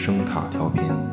声卡调频。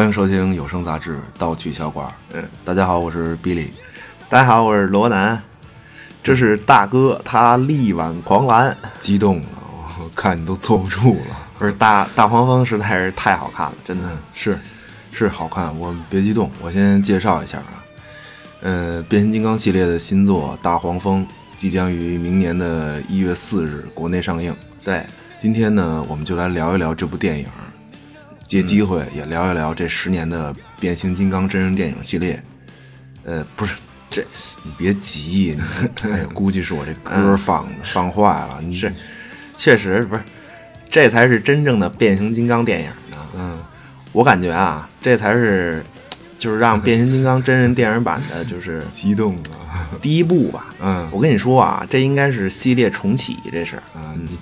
欢迎收听有声杂志《盗趣小馆》。嗯，大家好，我是 Billy。大家好，我是罗南，这是大哥他力挽狂澜，激动了，我看你都坐不住了。不是大大黄蜂实在是太好看了，真的。嗯，是是好看。我别激动，我先介绍一下啊。呃，变形金刚系列的新作《大黄蜂》即将于明年的一月四日国内上映。对，今天呢，我们就来聊一聊这部电影，借机会也聊一聊这十年的变形金刚真人电影系列。呃，不是，这你别急，你哎，估计是我这歌放的、放坏了。你这，确实不是，这才是真正的变形金刚电影呢。嗯，我感觉啊，这才是就是让变形金刚真人电影版的，就是 激动啊。第一部吧。嗯我跟你说啊，这应该是系列重启，这是啊，你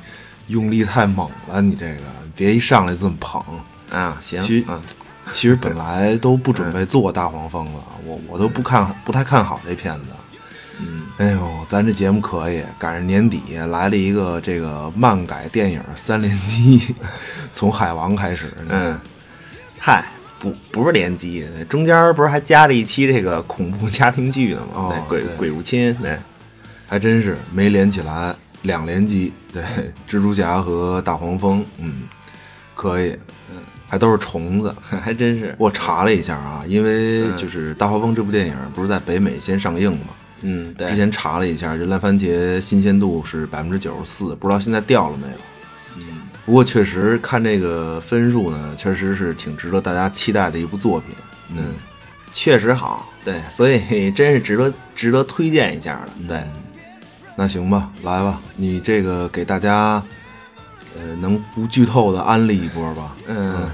用力太猛了，你这个别一上来这么捧。啊，行，其实嗯其实本来都不准备做大黄蜂了，我我都不看不太看好这片子。嗯，哎呦，咱这节目可以赶上年底来了一个这个漫改电影三连击，从海王开始。嗯，嗨，不不是连击，中间不是还加了一期这个恐怖家庭剧呢吗？哦鬼鬼入侵，对，还真是没连起来，两连击。对，蜘蛛侠和大黄蜂，嗯，可以，还都是虫子。还真是，我查了一下啊，因为就是《大黄蜂》这部电影不是在北美先上映嘛，嗯，对，之前查了一下，这烂番茄新鲜度是百分之九十四，不知道现在掉了没有。嗯，不过确实看这个分数呢，确实是挺值得大家期待的一部作品。嗯，确实好，对，所以 真是值得值得推荐一下的，对，那行吧，来吧，你这个给大家，呃，能不剧透的安利一波吧。嗯，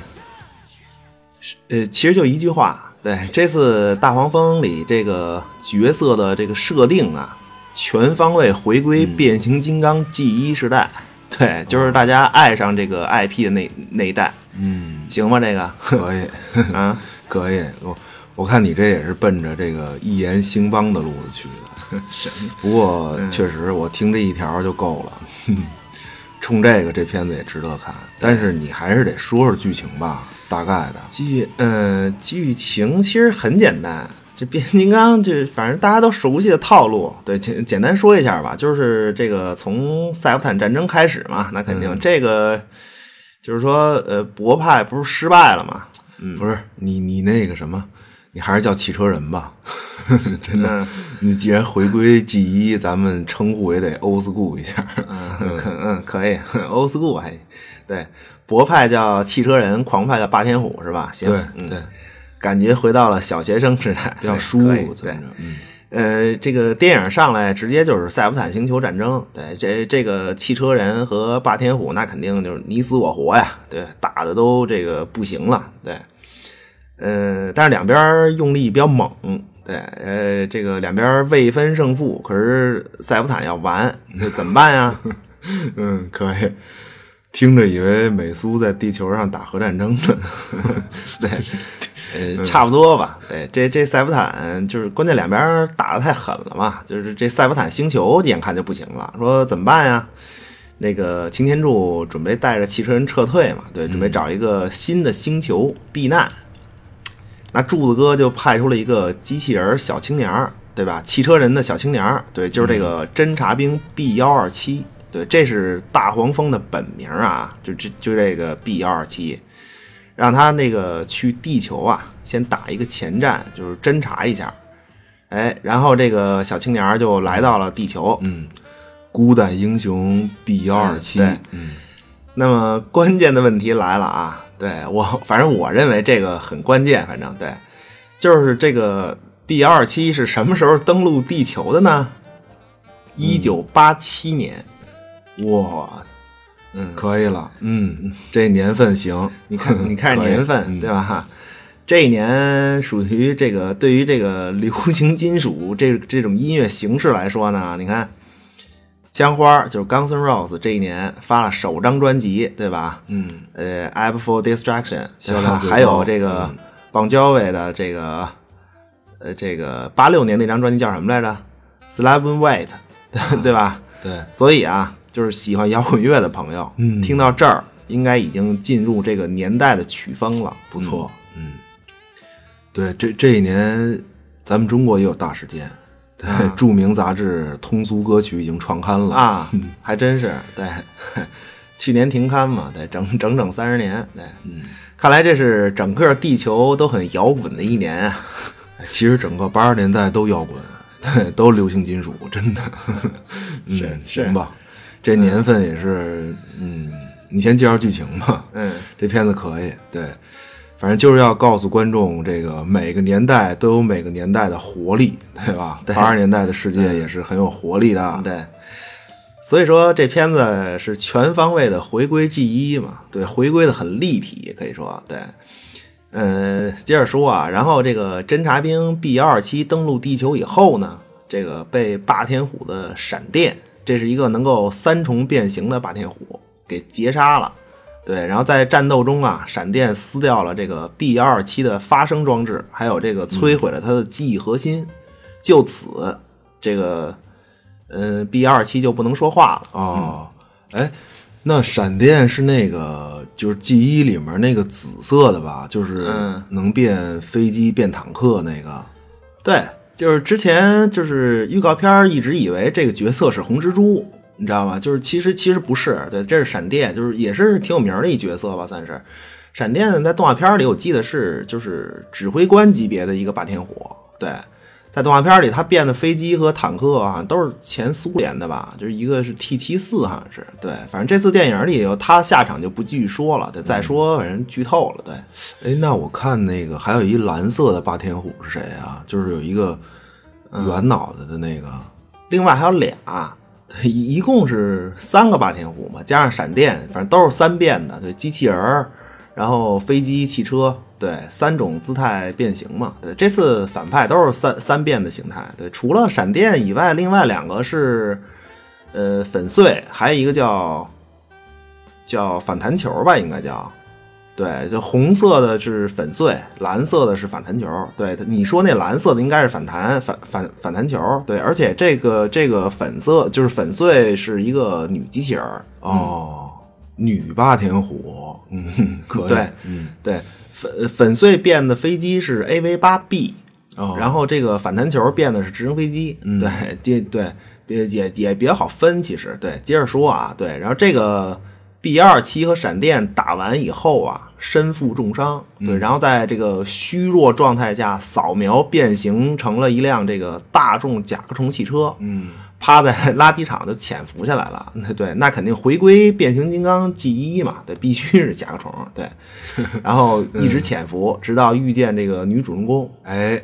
呃，其实就一句话，对，这次大黄蜂里这个角色的这个设定啊，全方位回归变形金刚 G 一时代，对，就是大家爱上这个 IP 的那那一代，嗯，行吗？这个。可以，啊，可以。我我看你这也是奔着这个一言兴邦的路子去的。不过确实，我听这一条就够了。冲这个，这片子也值得看。但是你还是得说说剧情吧，大概的。剧，嗯、剧情其实很简单。这变形金刚，这反正大家都熟悉的套路，对，简简单说一下吧，就是这个从塞夫坦战争开始嘛，那肯定、这个就是说，呃，博派不是失败了嘛，嗯，不是你你那个什么，你还是叫汽车人吧。真的，嗯你既然回归 G 一，咱们称呼也得 old school 一下。嗯可嗯，可以，old school 还对，博派叫汽车人，狂派叫霸天虎是吧？行，对嗯对，感觉回到了小学生时代，比较舒服，对？嗯，呃，这个电影上来直接就是塞夫坦星球战争，对，这这个汽车人和霸天虎那肯定就是你死我活呀，对，打的都这个不行了，对，呃，但是两边用力比较猛，对，呃，这个两边未分胜负，可是塞夫坦要完，这怎么办呀？嗯，可以。听着以为美苏在地球上打核战争呢。对，呃，差不多吧。对，这这塞夫坦就是关键两边打的太狠了嘛，就是这塞伯坦星球眼看就不行了，说怎么办呀？那个擎天柱准备带着汽车人撤退嘛，对，准备找一个新的星球避难。那柱子哥就派出了一个机器人小青年儿，对吧？汽车人的小青年儿，对，就是这个侦察兵 B 幺二七，对，这是大黄蜂的本名啊，就这就这个 B 幺二七，让他那个去地球啊，先打一个前站，就是侦察一下。哎，然后这个小青年儿就来到了地球，嗯，孤胆英雄 B 幺二七，对嗯，那么关键的问题来了啊！对我，反正我认为这个很关键。反正对，就是这个第二期是什么时候登陆地球的呢？一九八七年。哇，嗯，可以了，嗯，这年份行，你看，你看年份嗯对吧？这一年属于这个对于这个流行金属这这种音乐形式来说呢，你看，枪花就是 Guns N' Roses 这一年发了首张专辑，对吧？嗯，呃，App for 量还有这个嗯 Bon Jovi 的这个呃这个八六年那张专辑叫什么来着？Slap and Wait，对 对吧？对，所以啊，就是喜欢摇滚乐的朋友，嗯。听到这儿应该已经进入这个年代的曲风了，不错，嗯，对，这这一年咱们中国也有大事件，对，著名杂志《通俗歌曲》已经创刊了，啊，还真是对。去年停刊嘛，对，整整整三十年，对，嗯，看来这是整个地球都很摇滚的一年啊。哎其实整个八十年代都摇滚，对，都流行金属，真的，嗯是是行吧？这年份也是，嗯，你先介绍剧情吧，嗯，这片子可以，对，反正就是要告诉观众，这个每个年代都有每个年代的活力，对吧？对八十年代的世界也是很有活力的，对，所以说这片子是全方位的回归 G 一嘛，对，回归的很立体，可以说对。嗯，接着说啊，然后这个侦察兵 B 幺二七登陆地球以后呢，这个被霸天虎的闪电，这是一个能够三重变形的霸天虎给截杀了。对，然后在战斗中啊，闪电撕掉了这个 B 幺二七的发声装置，还有这个摧毁了它的记忆核心。就此，这个嗯 B 幺二七就不能说话了。哦，哎，那闪电是那个就是 G 一里面那个紫色的吧？就是嗯能变飞机、变坦克那个。对，就是之前就是预告片儿一直以为这个角色是红蜘蛛，你知道吗？就是其实其实不是，对，这是闪电，就是也是挺有名儿的一角色吧，算是。闪电在动画片里，我记得是就是指挥官级别的一个霸天虎，对，在动画片里，他变的飞机和坦克啊，都是前苏联的吧？就是一个是 T 七四，好像是对。反正这次电影里有他下场就不继续说了，对，再说反正剧透了，对。哎，那我看那个还有一蓝色的霸天虎是谁啊？就是有一个圆脑袋的那个。另外还有俩，对，一一共是三个霸天虎嘛，加上闪电，反正都是三变的，对，机器人儿，然后飞机、汽车，对，三种姿态变形嘛，对，这次反派都是三三变的形态，对，除了闪电以外，另外两个是呃粉碎，还有一个叫叫反弹球吧，应该叫。对，就红色的是粉碎，蓝色的是反弹球。对，你说那蓝色的应该是反弹反反反弹球。对，而且这个这个粉色就是粉碎是一个女机器人儿。哦，女霸天虎，嗯，可以，对，嗯，对，粉粉碎变的飞机是 AV 八 B，、哦然后这个反弹球变的是直升飞机。对，这对也也也比较好分，其实对。接着说啊，对，然后这个 B 二七和闪电打完以后啊，身负重伤，对，然后在这个虚弱状态下扫描变形成了一辆这个大众甲壳虫汽车。嗯。趴在垃圾场就潜伏下来了，那 对，那肯定回归变形金刚 G 一嘛，对，必须是甲壳虫，对，然后一直潜伏，直到遇见这个女主人公，哎，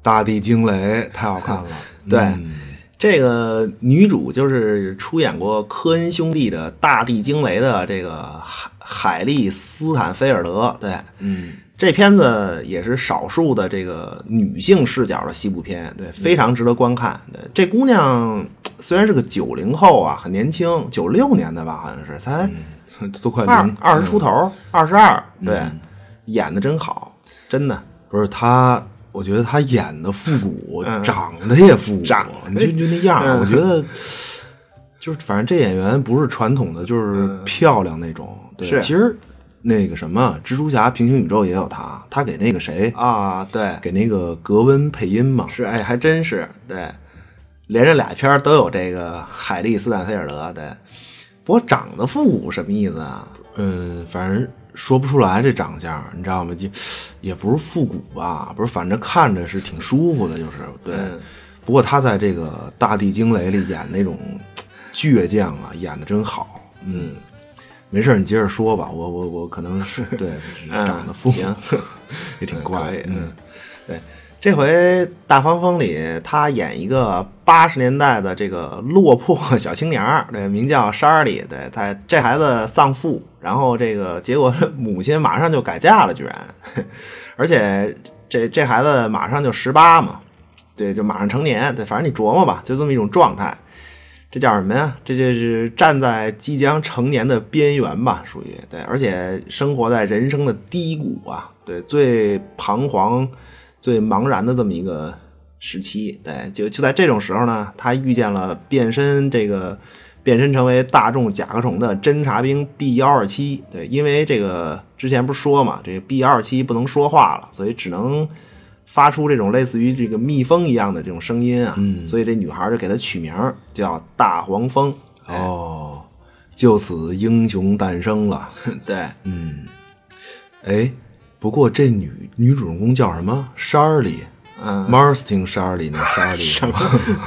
大地惊雷太好看了，对，嗯这个女主就是出演过科恩兄弟的《大地惊雷》的这个海海莉斯坦菲尔德，对，嗯，这片子也是少数的这个女性视角的西部片，对，非常值得观看。对，这姑娘虽然是个九零后啊，很年轻，九六年的吧，好像是才 都快二零二十出头，二十二，对，演的真好，真的。不是他，我觉得他演的复古，嗯长得也复古，长你就就那样，嗯我觉得就是反正这演员不是传统的，就是漂亮那种。对，其实那个什么，蜘蛛侠平行宇宙也有他，他给那个谁，啊，对，给那个格温配音嘛。是，哎，还真是，对，连着俩片都有这个海莉斯坦菲尔德，对。不过长得复古什么意思啊？嗯，反正说不出来这长相，你知道吗？就也不是复古吧，不是，反正看着是挺舒服的，就是对。嗯不过他在这个《大地惊雷》里演那种倔强啊，演的真好。嗯，没事，你接着说吧。我我我可能是 对长得复古，行 也挺怪。嗯，对，这回《大黄蜂》里他演一个八十年代的这个落魄小青年儿，对，名叫莎莉。对他这孩子丧父，然后这个结果母亲马上就改嫁了，居然，而且这这孩子马上就十八嘛，对，就马上成年，对，反正你琢磨吧，就这么一种状态。这叫什么呀？这就是站在即将成年的边缘吧，属于对，而且生活在人生的低谷啊，对，最彷徨、最茫然的这么一个时期。对，就就在这种时候呢，他遇见了变身这个变身成为大众甲壳虫的侦察兵 B 幺二七。对，因为这个之前不是说嘛，这个 B 幺二七不能说话了，所以只能发出这种类似于这个蜜蜂一样的这种声音啊。嗯，所以这女孩就给他取名儿叫大黄蜂。哦，就此英雄诞生了。对，嗯哎，不过这女女主人公叫什么？莎莉。嗯 Marston 莎莉那莎莉 什么？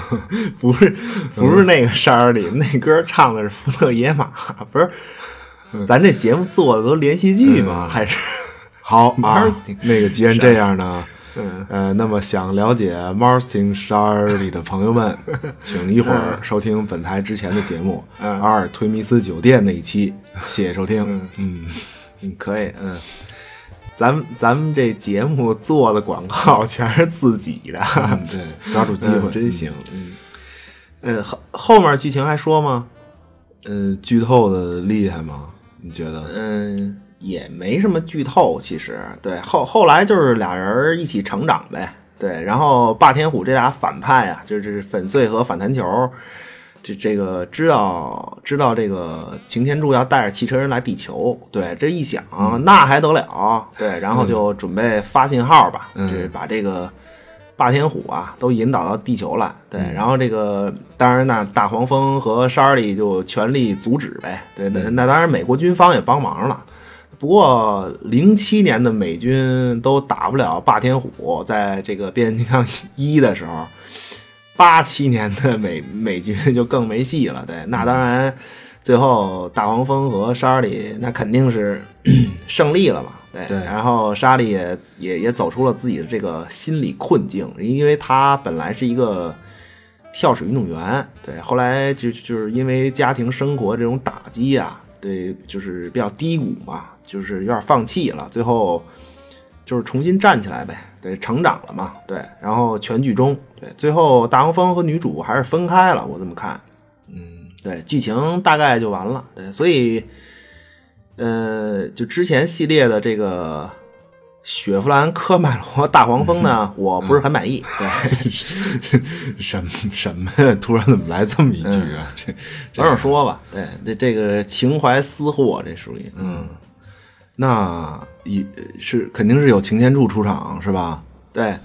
不是不是那个山儿里，那歌唱的是福特野马，不是。咱这节目做的都连续剧吗？还是好啊 Marston，那个既然这样呢，嗯呃，那么想了解 Marston 莎莉的朋友们，请一会儿收听本台之前的节目《嗯阿尔忒弥斯酒店》那一期，谢谢收听。嗯，嗯，可以，嗯，咱们咱们这节目做的广告全是自己的，嗯对，抓住机会，嗯真行。嗯，呃，后后面剧情还说吗？嗯。呃，剧透的厉害吗？你觉得？嗯，也没什么剧透，其实对后后来就是俩人一起成长呗，对，然后霸天虎这俩反派啊，就是粉碎和反弹球，这这个知道知道这个擎天柱要带着汽车人来地球，对，这一想、那还得了，对，然后就准备发信号吧，就是把这个。霸天虎啊，都引导到地球来，对，然后这个当然那大黄蜂和沙利就全力阻止呗，对，那那当然美国军方也帮忙了，不过零七年的美军都打不了霸天虎，在这个变形金刚一的时候，八七年的美美军就更没戏了，对，那当然最后大黄蜂和莎莉那肯定是 胜利了嘛。对，对。然后莎莉也也也走出了自己的这个心理困境，因为他本来是一个跳水运动员，对，后来就就是因为家庭生活这种打击啊，对，就是比较低谷嘛，就是有点放弃了，最后就是重新站起来呗，对，成长了嘛，对，然后全剧终，对，最后大黄蜂和女主还是分开了，我这么看，嗯，对，剧情大概就完了，对，所以。呃，就之前系列的这个雪佛兰科迈罗大黄蜂呢，我不是很满意。对，什么什么呀？突然怎么来这么一句啊？这等会儿说吧。对，这这个情怀私货，这属于嗯，那也是肯定是有擎天柱出场是吧？对，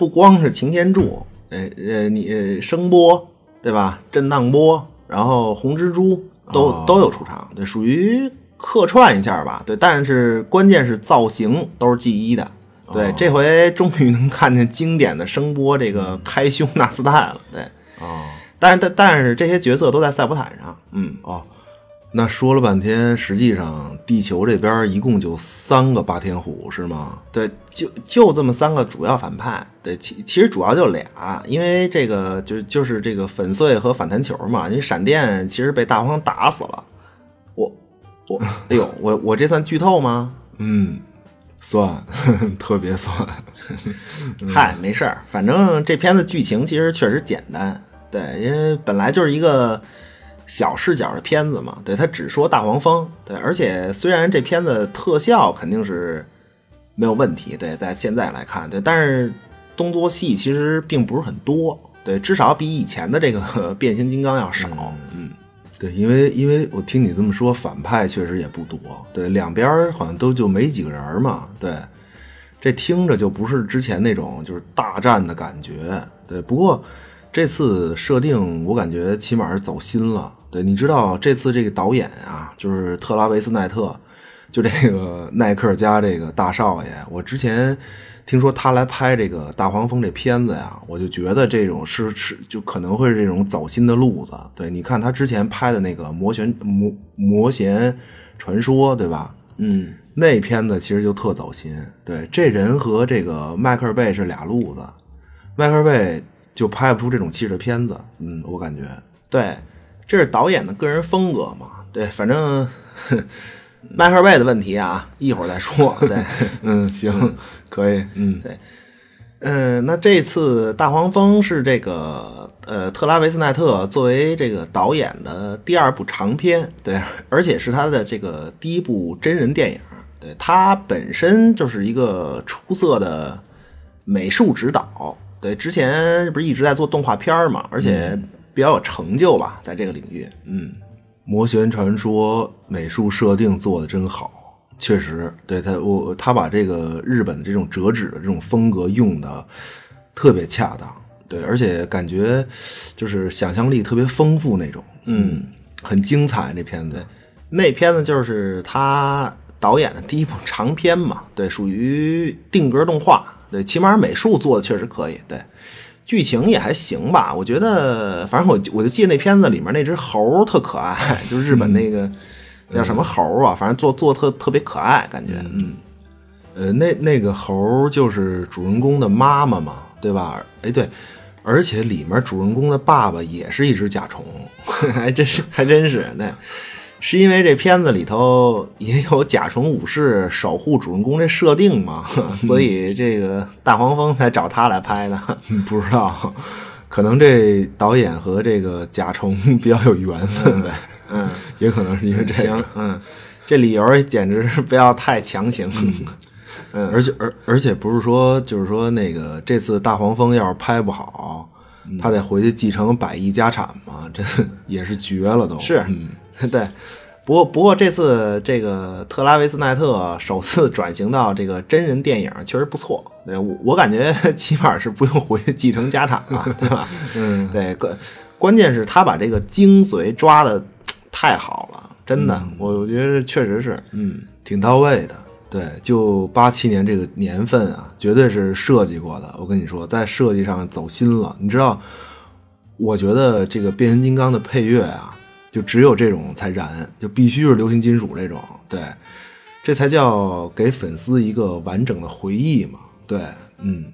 不光是擎天柱，呃呃，你呃声波对吧？震荡波，然后红蜘蛛都、哦都有出场，对，属于客串一下吧。对，但是关键是造型都是 G 一的。对，这回终于能看见经典的声波这个开胸纳斯泰了。对，哦但是但但是这些角色都在赛博坦上，嗯，哦，那说了半天，实际上地球这边一共就三个霸天虎是吗？对，就就这么三个主要反派。对，其其实主要就俩，因为这个就就是这个粉碎和反弹球嘛。因为闪电其实被大黄打死了。我我哎呦，我我这算剧透吗？嗯，算，特别算。嗨，没事儿，反正这片子剧情其实确实简单。对，因为本来就是一个小视角的片子嘛。对，他只说大黄蜂。对，而且虽然这片子特效肯定是没有问题。对，在现在来看，对，但是动作戏其实并不是很多，对，至少比以前的这个变形金刚要少。嗯，对，因为因为我听你这么说，反派确实也不多，对，两边好像都就没几个人嘛，对，这听着就不是之前那种就是大战的感觉，对，不过这次设定我感觉起码是走心了，对，你知道这次这个导演啊，就是特拉维斯奈特，就这个耐克家这个大少爷，我之前听说他来拍这个大黄蜂这片子呀，我就觉得这种是是就可能会是这种走心的路子。对，你看他之前拍的那个魔旋魔魔弦传说，对吧？嗯，那片子其实就特走心。对，这人和这个迈克尔贝是俩路子，迈克尔贝就拍不出这种气质的片子。嗯，我感觉。对，这是导演的个人风格嘛。对，反正迈克尔贝的问题啊，一会儿再说。对，嗯，行，可以。嗯，对，嗯，那这次大黄蜂是这个呃特拉维斯奈特作为这个导演的第二部长片，对，而且是他的这个第一部真人电影。对他本身就是一个出色的美术指导，对，之前不是一直在做动画片儿嘛，而且比较有成就吧，在这个领域。嗯，魔旋传说美术设定做的真好，确实，对他我他把这个日本的这种折纸的这种风格用的特别恰当，对，而且感觉就是想象力特别丰富那种，嗯，很精彩这片子，那片子就是他导演的第一部长片嘛，对，属于定格动画，对，起码美术做的确实可以，对，剧情也还行吧，我觉得，反正我我就记得那片子里面那只猴儿特可爱，就是日本那个、那叫什么猴儿啊，反正做做特特别可爱，感觉，嗯，呃，那那个猴儿就是主人公的妈妈嘛，对吧？哎，对，而且里面主人公的爸爸也是一只甲虫，还真是还真是，那是因为这片子里头也有甲虫武士守护主人公这设定嘛，所以这个大黄蜂才找他来拍的。不知道，可能这导演和这个甲虫比较有缘分呗，嗯，也可能是因为这个。行，嗯，这理由简直是不要太强行。嗯，而且而而且不是说，就是说那个这次大黄蜂要是拍不好，他得回去继承百亿家产嘛，这也是绝了都。是，嗯 对。不过，不过这次这个特拉维斯奈特首次转型到这个真人电影，确实不错。对我，我感觉 起码是不用回去继承家产了，对吧？嗯，对，关关键是他把这个精髓抓的太好了，真的，我觉得确实是，嗯，挺到位的。对，就八七年这个年份啊，绝对是设计过的。我跟你说，在设计上走心了。你知道，我觉得这个变形金刚的配乐啊，就只有这种才燃，就必须是流行金属这种。对，这才叫给粉丝一个完整的回忆嘛。对，嗯，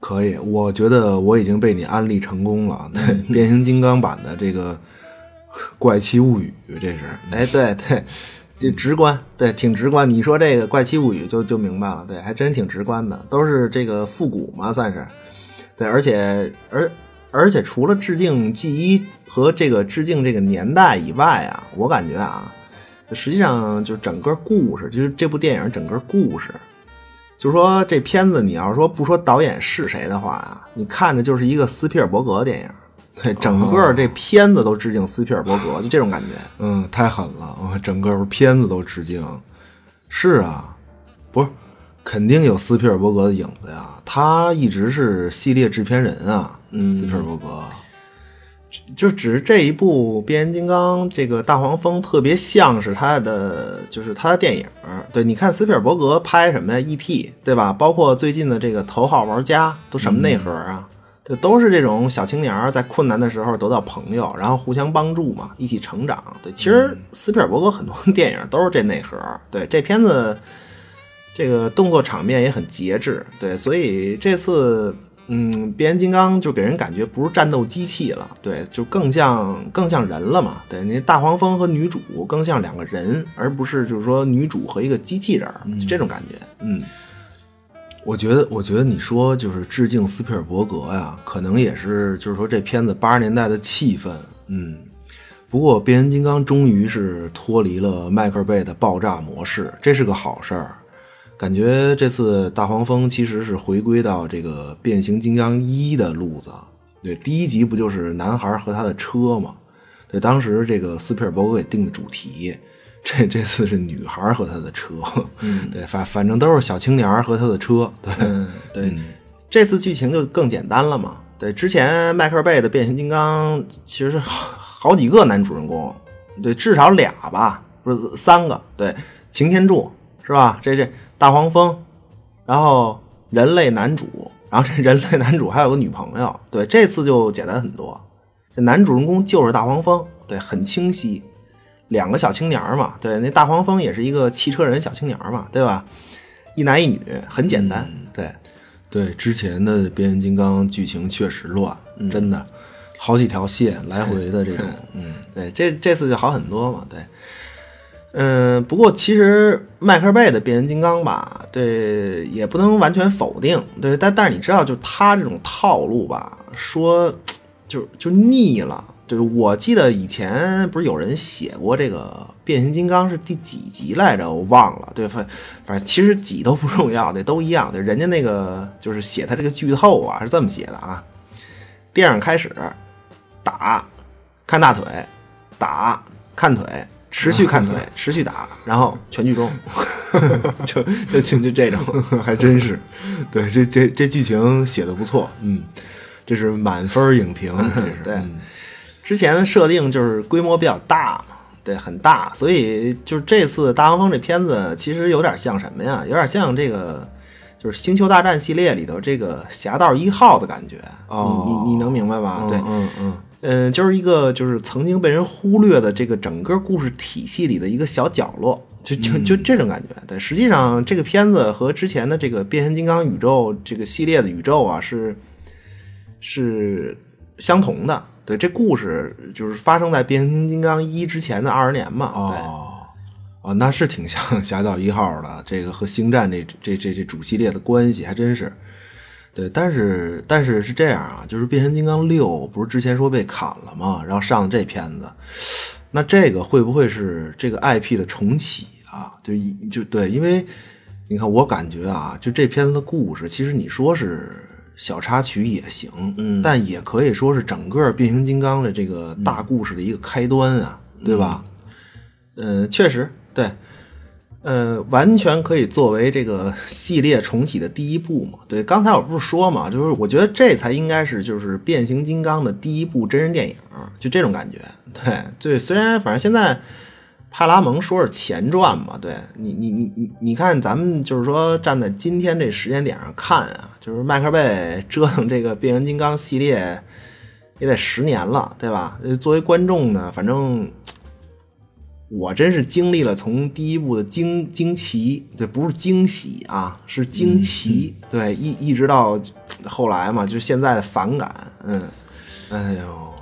可以。我觉得我已经被你安利成功了。对，变形金刚版的这个《怪奇物语》，这是。哎，对对，这直观，对，挺直观。你说这个《怪奇物语》就就明白了，对，还真挺直观的，都是这个复古嘛，算是。对，而且而而且除了致敬 G 一和这个致敬这个年代以外啊，我感觉啊，实际上就整个故事，就是这部电影整个故事，就说这片子你要说不说导演是谁的话啊，你看着就是一个斯皮尔伯格电影。对，整个这片子都致敬斯皮尔伯格，就这种感觉。嗯，太狠了！整个片子都致敬。是啊，不是，肯定有斯皮尔伯格的影子呀。他一直是系列制片人啊。嗯斯皮尔伯格。就只是这一部变形金刚这个大黄蜂特别像是他的，就是他的电影。对，你看斯皮尔伯格拍什么呀？EP 对吧？包括最近的这个头号玩家都什么内核啊？对，都是这种小青年在困难的时候得到朋友，然后互相帮助嘛，一起成长。对，其实斯皮尔伯格很多电影都是这内核。对，这片子这个动作场面也很节制。对，所以这次嗯，变形金刚就给人感觉不是战斗机器了，对，就更像更像人了嘛。对，那大黄蜂和女主更像两个人，而不是就是说女主和一个机器人儿，就这种感觉。嗯。我觉得，我觉得你说就是致敬斯皮尔伯格呀，可能也是就是说这片子八十年代的气氛，嗯。不过变形金刚终于是脱离了迈克尔贝的爆炸模式，这是个好事儿。感觉这次大黄蜂其实是回归到这个变形金刚一的路子。对，第一集不就是男孩和他的车吗？对，当时这个斯皮尔伯格给定的主题，这这次是女孩和他的车。嗯，对，反反正都是小青年和他的车。对，嗯，对，这次剧情就更简单了嘛。对，之前迈克尔贝的变形金刚其实是好好几个男主人公，对，至少俩吧，不是三个。对，擎天柱是吧？这这大黄蜂，然后人类男主，然后这人类男主还有个女朋友。对，这次就简单很多，这男主人公就是大黄蜂，对，很清晰，两个小青年嘛。对，那大黄蜂也是一个汽车人小青年嘛，对吧？一男一女，很简单。对。对，之前的变形金刚剧情确实乱，真的，好几条线来回的这种，嗯，对，这这次就好很多嘛，对，嗯，不过其实迈克尔贝的变形金刚吧，对，也不能完全否定，对，但但是你知道，就他这种套路吧，说就就腻了。就是我记得以前不是有人写过这个变形金刚是第几集来着？我忘了。对，反反正其实几都不重要，对，都一样。对，人家那个就是写他这个剧透啊，是这么写的啊。电影开始，打，看大腿，打，看腿，持续看腿，持续打，然后全剧终，就就就就这种，还真是。对，这这这剧情写的不错，嗯，这是满分影评，这是对。之前的设定就是规模比较大嘛，对，很大，所以就是这次大黄蜂这片子其实有点像什么呀？有点像这个就是星球大战系列里头这个侠盗一号的感觉。哦，你你你能明白吧？对，嗯嗯嗯，就是一个就是曾经被人忽略的这个整个故事体系里的一个小角落，就就就这种感觉。对，实际上这个片子和之前的这个变形金刚宇宙这个系列的宇宙啊是是相同的。对，这故事就是发生在变形金刚一之前的二十年嘛。哦，哦，那是挺像侠盗一号的，这个和星战这这这这主系列的关系还真是。对，但是但是是这样啊，就是变形金刚六不是之前说被砍了吗？然后上的这片子，那这个会不会是这个 IP 的重启啊？就就对，因为你看，我感觉啊，就这片子的故事，其实你说是。小插曲也行，嗯，但也可以说是整个变形金刚的这个大故事的一个开端啊，对吧？嗯，确实对，呃，完全可以作为这个系列重启的第一部嘛。对，刚才我不是说嘛，就是我觉得这才应该是就是变形金刚的第一部真人电影，就这种感觉。对，对，虽然反正现在。派拉蒙说是前传嘛？对你，你，你，你，你看，咱们就是说站在今天这时间点上看啊，就是迈克贝折腾这个变形金刚系列也得十年了，对吧？作为观众呢，反正我真是经历了从第一部的惊惊奇，对，不是惊喜啊，是惊奇，对，一一直到后来嘛，就是现在的反感，嗯，哎呦，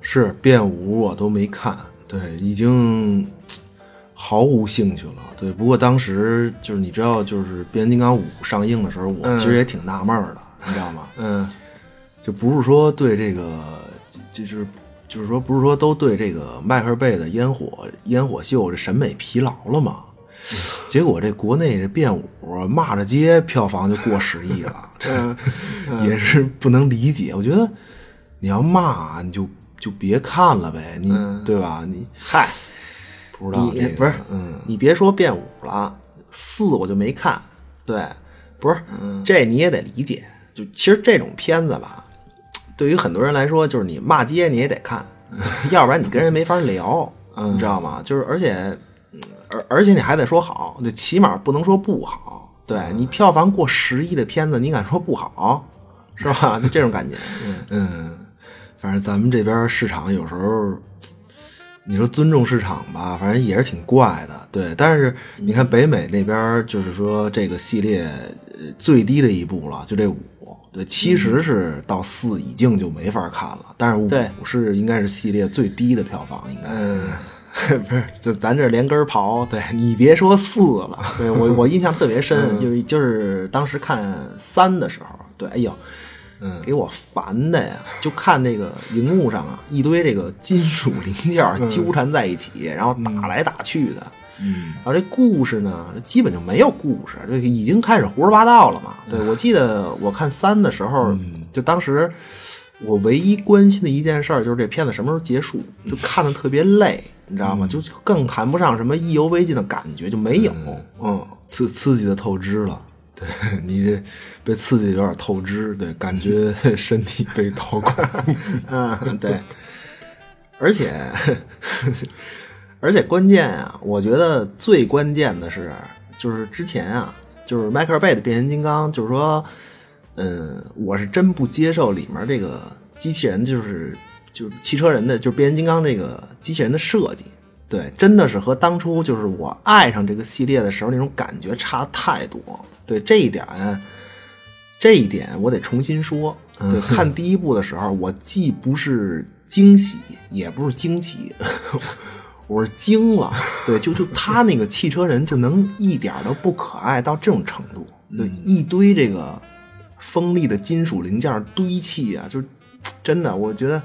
是变五我都没看，对，已经。毫无兴趣了，对。不过当时就是你知道，就是《变形金刚五》上映的时候，我其实也挺纳闷的，你知道吗？嗯，就不是说对这个，就是就是说不是说都对这个迈克尔贝的烟火烟火秀这审美疲劳了吗？结果这国内这变五骂着街票房就过十亿了，这 也是不能理解。我觉得你要骂你就就别看了呗，你对吧？你嗨。不知道你不是，嗯，你别说变五了，四我就没看。对，不是，这你也得理解。就其实这种片子吧，对于很多人来说，就是你骂街你也得看，要不然你跟人没法聊，你知道吗？就是而且，而而且你还得说好，就起码不能说不好。对你票房过十亿的片子，你敢说不好，是吧？就这种感觉。嗯，反正咱们这边市场有时候。你说尊重市场吧，反正也是挺怪的，对。但是你看北美那边，就是说这个系列最低的一部了，就这五，对。其实是到四已经就没法看了，但是五是应该是系列最低的票房，应该。嗯，不是，就咱这连根刨，对你别说四了，对我我印象特别深，就是就是当时看三的时候，对，哎呦。嗯，给我烦的呀！就看那个荧幕上啊，一堆这个金属零件纠缠在一起，然后打来打去的。嗯然后这故事呢，基本就没有故事，这已经开始胡说八道了嘛。对我记得我看三的时候，就当时我唯一关心的一件事儿就是这片子什么时候结束，就看的特别累，你知道吗？就更谈不上什么意犹未尽的感觉，就没有。嗯，刺刺激的透支了。对你这被刺激得有点透支，对，感觉 身体被掏空。嗯，对，而且而且关键啊，我觉得最关键的是，就是之前啊，就是迈克尔贝的变形金刚，就是说，嗯，我是真不接受里面这个机器人，就是就是汽车人的，就是变形金刚这个机器人的设计。对，真的是和当初就是我爱上这个系列的时候那种感觉差太多。对这一点，这一点我得重新说。对，看第一部的时候，我既不是惊喜，也不是惊奇，我是惊了。对，就就他那个汽车人就能一点都不可爱到这种程度。对，一堆这个锋利的金属零件堆砌啊，就是真的，我觉得。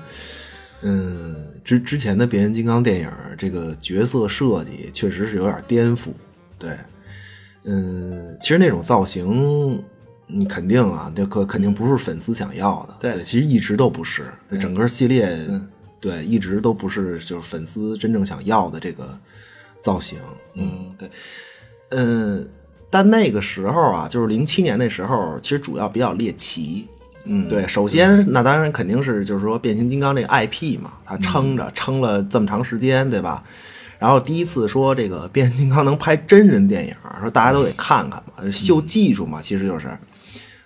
嗯，之之前的变形金刚电影，这个角色设计确实是有点颠覆。对，嗯，其实那种造型，你肯定啊，这可肯定不是粉丝想要的。对其实一直都不是，整个系列，对，一直都不是就是粉丝真正想要的这个造型。嗯，对，嗯，但那个时候啊，就是零七年那时候，其实主要比较猎奇。嗯，对，首先那当然肯定是就是说变形金刚这个 IP 嘛，它撑着撑了这么长时间，对吧？然后第一次说这个变形金刚能拍真人电影，说大家都得看看嘛，秀技术嘛，其实就是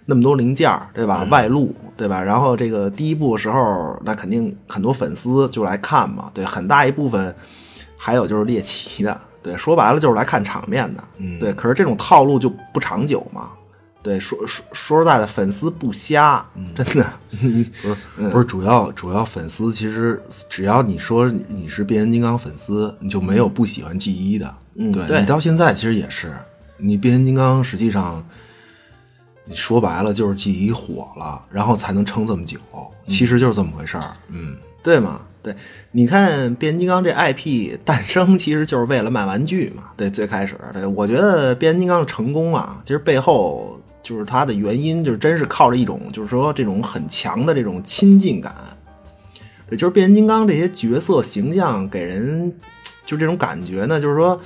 那么多零件儿，对吧？外露，对吧？然后这个第一部的时候，那肯定很多粉丝就来看嘛，对，很大一部分还有就是猎奇的，对，说白了就是来看场面的，对。可是这种套路就不长久嘛。对，说说说实在的，粉丝不瞎，真的。不是不是主要主要粉丝，其实只要你说你是变形金刚粉丝，你就没有不喜欢 G 一的。嗯对对你到现在其实也是，你变形金刚实际上，你说白了就是记忆火了，然后才能撑这么久，其实就是这么回事儿。嗯，对嘛？对，你看变形金刚这 IP 诞生，其实就是为了卖玩具嘛。对，最开始，对我觉得变形金刚的成功啊，其实背后就是它的原因，就是真是靠着一种，就是说这种很强的这种亲近感。对，就是变形金刚这些角色形象给人就这种感觉呢，就是说。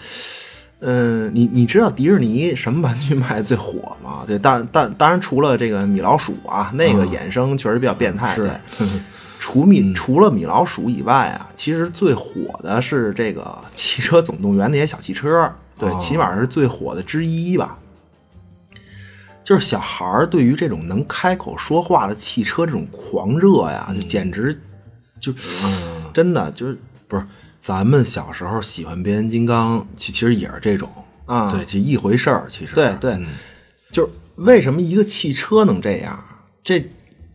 嗯，你你知道迪士尼什么玩具卖的最火吗？对，当当当然除了这个米老鼠啊，那个衍生确实比较变态。是对，除米除了米老鼠以外啊，其实最火的是这个《汽车总动员》那些小汽车，对，哦起码是最火的之一吧。就是小孩儿对于这种能开口说话的汽车这种狂热呀，就简直就、真的就是不是，咱们小时候喜欢变形金刚，其其实也是这种啊对，就一回事儿。其实对对嗯就是为什么一个汽车能这样？这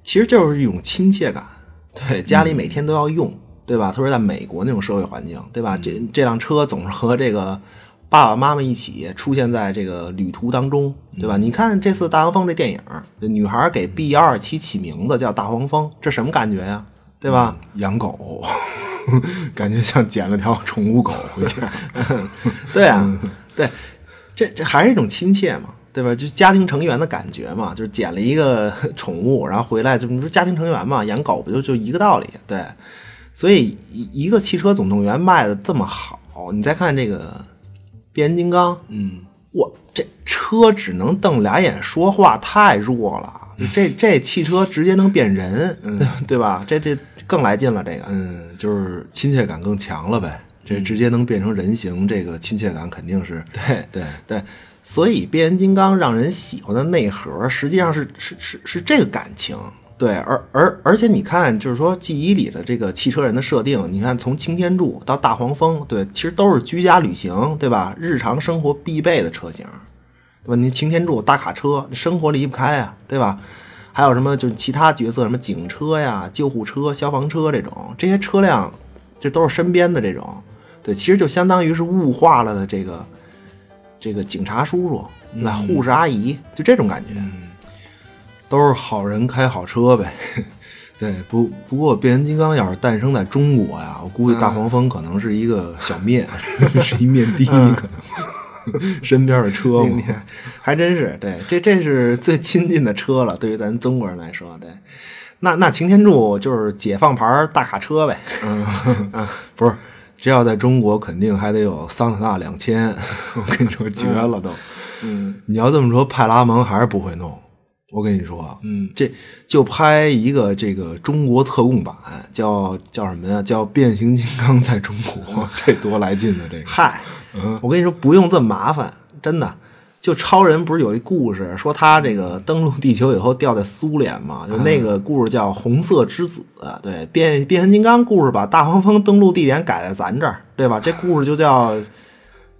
其实就是一种亲切感。对，家里每天都要用，对吧？特别在美国那种社会环境，对吧？这这辆车总是和这个爸爸妈妈一起出现在这个旅途当中，对吧？你看这次《大黄蜂》这电影，女孩给 B 幺二七起名字叫大黄蜂，这什么感觉呀？对吧？养狗，感觉像捡了条宠物狗回家。对啊，对，这这还是一种亲切嘛，对吧？就家庭成员的感觉嘛，就是捡了一个 宠物，然后回来就你说家庭成员嘛，养狗不就就一个道理？对，所以一一个汽车总动员卖的这么好，你再看这个变形金刚，嗯，我这车只能瞪俩眼说话，太弱了。这 这汽车直接能变人，对 对吧？这这更来劲了，这个。嗯，就是亲切感更强了呗。这直接能变成人形，这个亲切感肯定是对对。对，所以变形金刚让人喜欢的内核，实际上是是是是这个感情。对，而而而且你看，就是说记忆里的这个汽车人的设定，你看从擎天柱到大黄蜂，对，其实都是居家旅行，对吧？日常生活必备的车型，对吧？你擎天柱大卡车，生活离不开啊，对吧？还有什么就是其他角色，什么警车呀、救护车、消防车这种，这些车辆，这都是身边的这种，对，其实就相当于是物化了的这个这个警察叔叔，对吧？护士阿姨，就这种感觉。都是好人开好车呗。对，不不过变形金刚要是诞生在中国呀，我估计大黄蜂可能是一个小面，是一面的，可能 身边的车嘛。还真是，对，这这是最亲近的车了，对于咱中国人来说，对。那那擎天柱就是解放牌大卡车呗，嗯啊，不是，这要在中国肯定还得有桑塔纳两千，我跟你说绝了都。嗯，你要这么说，派拉蒙还是不会弄。我跟你说，嗯，这就拍一个这个中国特供版，叫叫什么呀？叫《变形金刚在中国 》，这多来劲呢！这个，嗨，嗯我跟你说不用这么麻烦，真的。就超人不是有一故事说他这个登陆地球以后掉在苏联嘛？就那个故事叫《红色之子》，对，变变形金刚故事把大黄蜂登陆地点改在咱这儿，对吧？这故事就叫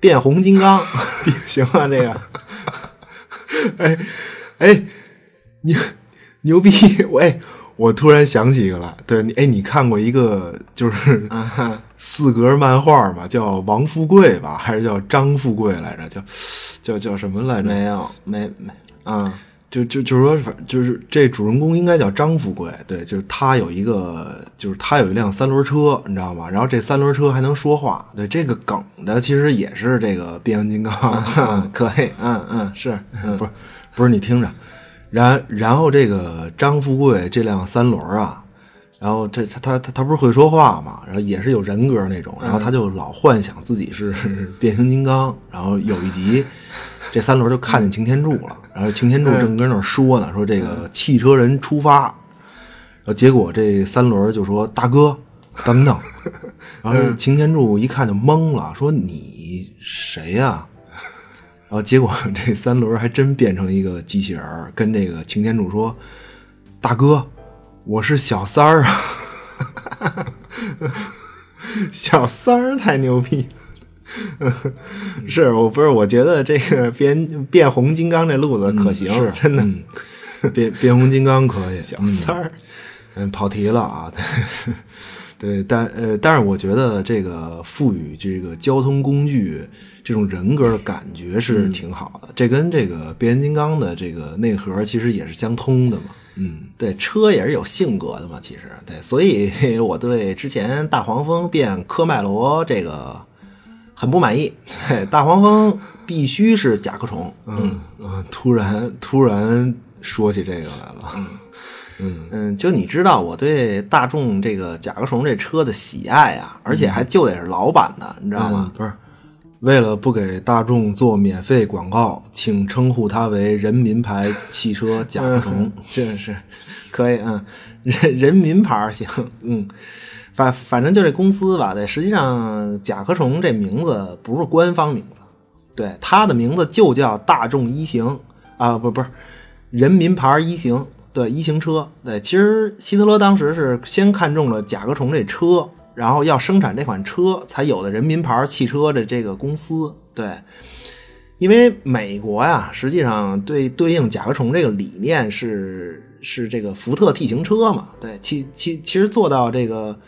变红金刚，行啊？这个，哎 哎，牛 牛逼！我哎，我突然想起一个来，对你哎，你看过一个就是啊 四格漫画嘛，叫王富贵吧，还是叫张富贵来着？叫叫叫什么来着？没有，没没啊，就就就是说，反就是这主人公应该叫张富贵，对，就是他有一个，就是他有一辆三轮车，你知道吗？然后这三轮车还能说话，对，这个梗的其实也是这个变形金刚，啊 可以，嗯嗯是，嗯不是不是，你听着，然然后这个张富贵这辆三轮啊，然后这他他他他不是会说话嘛，然后也是有人格那种，然后他就老幻想自己是 变形金刚，然后有一集 这三轮就看见擎天柱了，然后擎天柱正跟那儿说呢，说这个汽车人出发，然后结果这三轮就说大哥等等，然后擎天柱一看就懵了，说你谁呀、然后结果这三轮还真变成一个机器人儿，跟这个擎天柱说：“大哥，我是小三儿啊。小三儿太牛逼。是我不是我觉得这个变变红金刚这路子可行，是真的。嗯变变红金刚可以，小三儿，嗯，跑题了啊。对，但呃，但是我觉得这个赋予这个交通工具这种人格的感觉是挺好的，这跟这个变形金刚的这个内核其实也是相通的嘛。嗯，对，车也是有性格的嘛，其实。对，所以我对之前大黄蜂变科迈罗这个很不满意。嘿 大黄蜂必须是甲壳虫，嗯。嗯，突然突然说起这个来了，嗯，就你知道我对大众这个甲壳虫这车的喜爱啊，而且还就得是老版的，你知道吗？嗯不是，为了不给大众做免费广告，请称呼它为人民牌汽车甲壳虫。这，是是，可以，嗯，人人民牌儿行，嗯，反反正就这公司吧，对，实际上甲壳虫这名字不是官方名字，对，它的名字就叫大众一型啊，不不是人民牌儿一型，对，一型车，对，其实希特勒当时是先看中了甲壳虫这车，然后要生产这款车，才有的人民牌汽车的这个公司，对。因为美国呀，实际上对对应甲壳虫这个理念是是这个福特 T 型车嘛，对，其其其实做到这个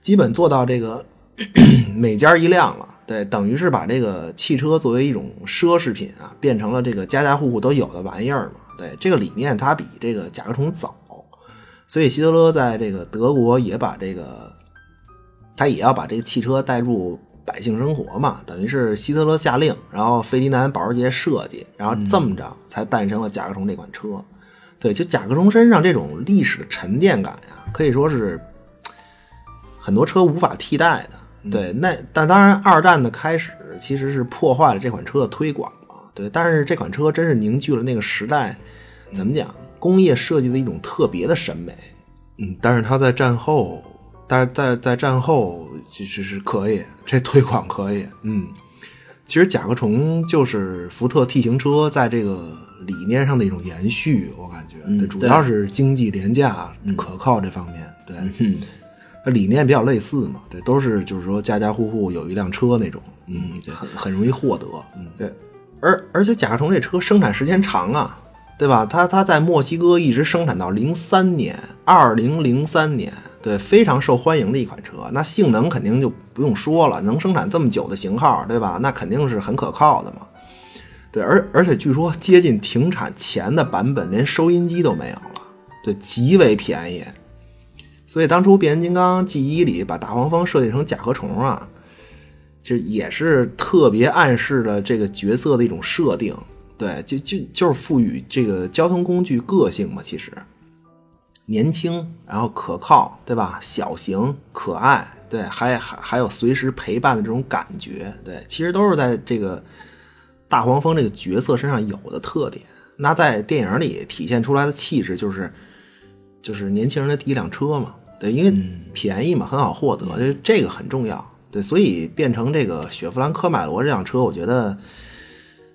基本做到这个 每家一辆了，对，等于是把这个汽车作为一种奢侈品啊，变成了这个家家户户都有的玩意儿嘛，对，这个理念它比这个甲壳虫早，所以希特勒在这个德国也把这个他也要把这个汽车带入百姓生活嘛，等于是希特勒下令，然后费迪南保时捷设计，然后这么着才诞生了甲壳虫这款车。对，就甲壳虫身上这种历史的沉淀感呀，可以说是很多车无法替代的。对，那但当然，二战的开始其实是破坏了这款车的推广嘛。对，但是这款车真是凝聚了那个时代，怎么讲，工业设计的一种特别的审美。嗯，但是它在战后，但是在在战后其实是可以，这推广可以。嗯，其实甲壳虫就是福特 T 型车在这个理念上的一种延续，我感觉，对，主要是经济廉价、可靠这方面，对，嗯，它理念比较类似嘛，对，都是就是说家家户户有一辆车那种，嗯，对，很很容易获得，嗯，对，而而且甲壳虫这车生产时间长啊，对吧？它它在墨西哥一直生产到零三年，二零零三年，对，非常受欢迎的一款车。那性能肯定就不用说了，能生产这么久的型号，对吧？那肯定是很可靠的嘛。对，而而且据说接近停产前的版本连收音机都没有了，对，极为便宜。所以当初变形金刚 G 一里把大黄蜂设计成甲壳虫啊，就也是特别暗示了这个角色的一种设定。对，就就就是赋予这个交通工具个性嘛，其实年轻，然后可靠，对吧？小型、可爱，对，还还还有随时陪伴的这种感觉，对，其实都是在这个大黄蜂这个角色身上有的特点。那在电影里体现出来的气质就是。就是年轻人的第一辆车嘛，对，因为便宜嘛，很好获得，就这个很重要，对，所以变成这个雪佛兰科迈罗这辆车，我觉得，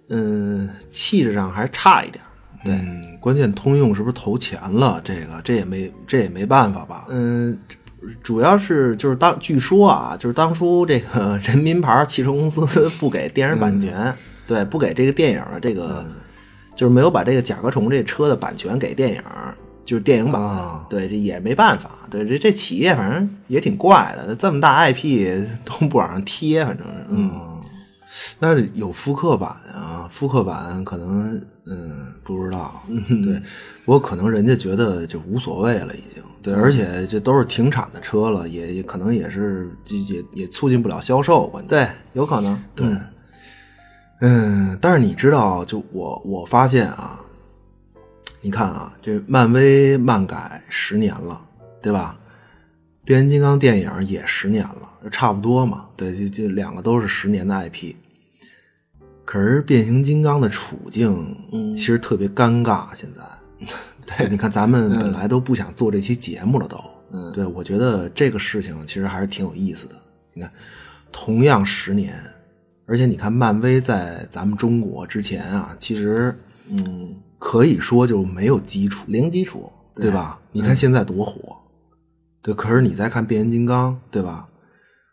嗯，气质上还是差一点，对，嗯，关键通用是不是投钱了？这个这也没这也没办法吧？嗯，主要是就是当据说啊，就是当初这个 人民牌汽车公司 不给电影版权，对，不给这个电影的这个，就是没有把这个甲壳虫这车的版权给电影。就是电影版，啊对，这也没办法，对，这这企业反正也挺怪的，这么大 IP 都不往上贴，反正是，嗯，那有复刻版啊，复刻版可能嗯不知道，对，不过可能人家觉得就无所谓了，已经对，而且这都是停产的车了，也也可能也是也也也促进不了销售，关键对，有可能，对，嗯，但是你知道，就我我发现啊，你看啊，这漫威漫改十年了，对吧？变形金刚电影也十年了，就差不多嘛。对，这这两个都是十年的 IP。可是变形金刚的处境，嗯，其实特别尴尬。现在，对，你看咱们本来都不想做这期节目了，都，嗯，对，我觉得这个事情其实还是挺有意思的。你看，同样十年，而且你看漫威在咱们中国之前啊，其实，嗯，可以说就没有基础，零基础，对吧？你看现在多火，对。可是你再看变形金刚，对吧？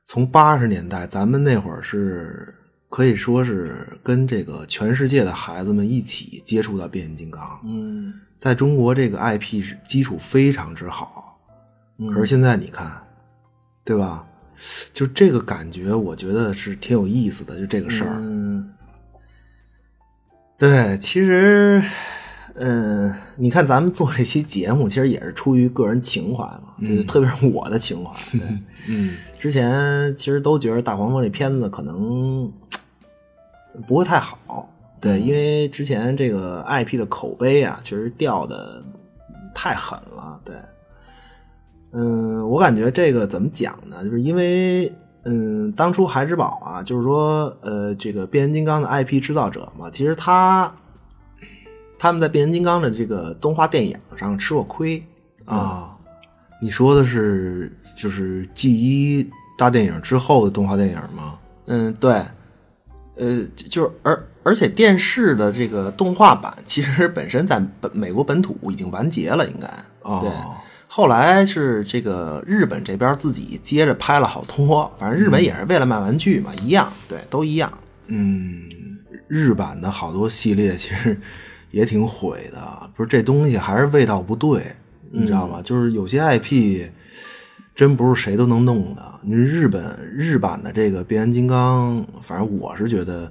从八十年代，咱们那会儿是可以说是跟这个全世界的孩子们一起接触到变形金刚。嗯，在中国这个 IP 是基础非常之好，可是现在你看，对吧？就这个感觉，我觉得是挺有意思的，就这个事儿。嗯，对，其实，嗯，你看咱们做这期节目，其实也是出于个人情怀嘛，就是特别是我的情怀。对，嗯，之前其实都觉得大黄蜂这片子可能不会太好，对，因为之前这个 IP 的口碑啊，确实掉的太狠了，对。嗯，我感觉这个怎么讲呢？就是因为，嗯，当初孩之宝啊，就是说，呃，这个变形金刚的 IP 制造者嘛，其实他他们在变形金刚的这个动画电影上吃过亏。啊，你说的是就是 G 一大电影之后的动画电影吗？嗯，对，呃，就是而而且电视的这个动画版其实本身在本美国本土已经完结了，应该。哦。对。后来是这个日本这边自己接着拍了好多，反正日本也是为了卖玩具嘛，一样，对，都一样。嗯，日版的好多系列其实也挺毁的，不是这东西还是味道不对，你知道吧？就是有些 IP 真不是谁都能弄的。你日本日版的这个变形金刚，反正我是觉得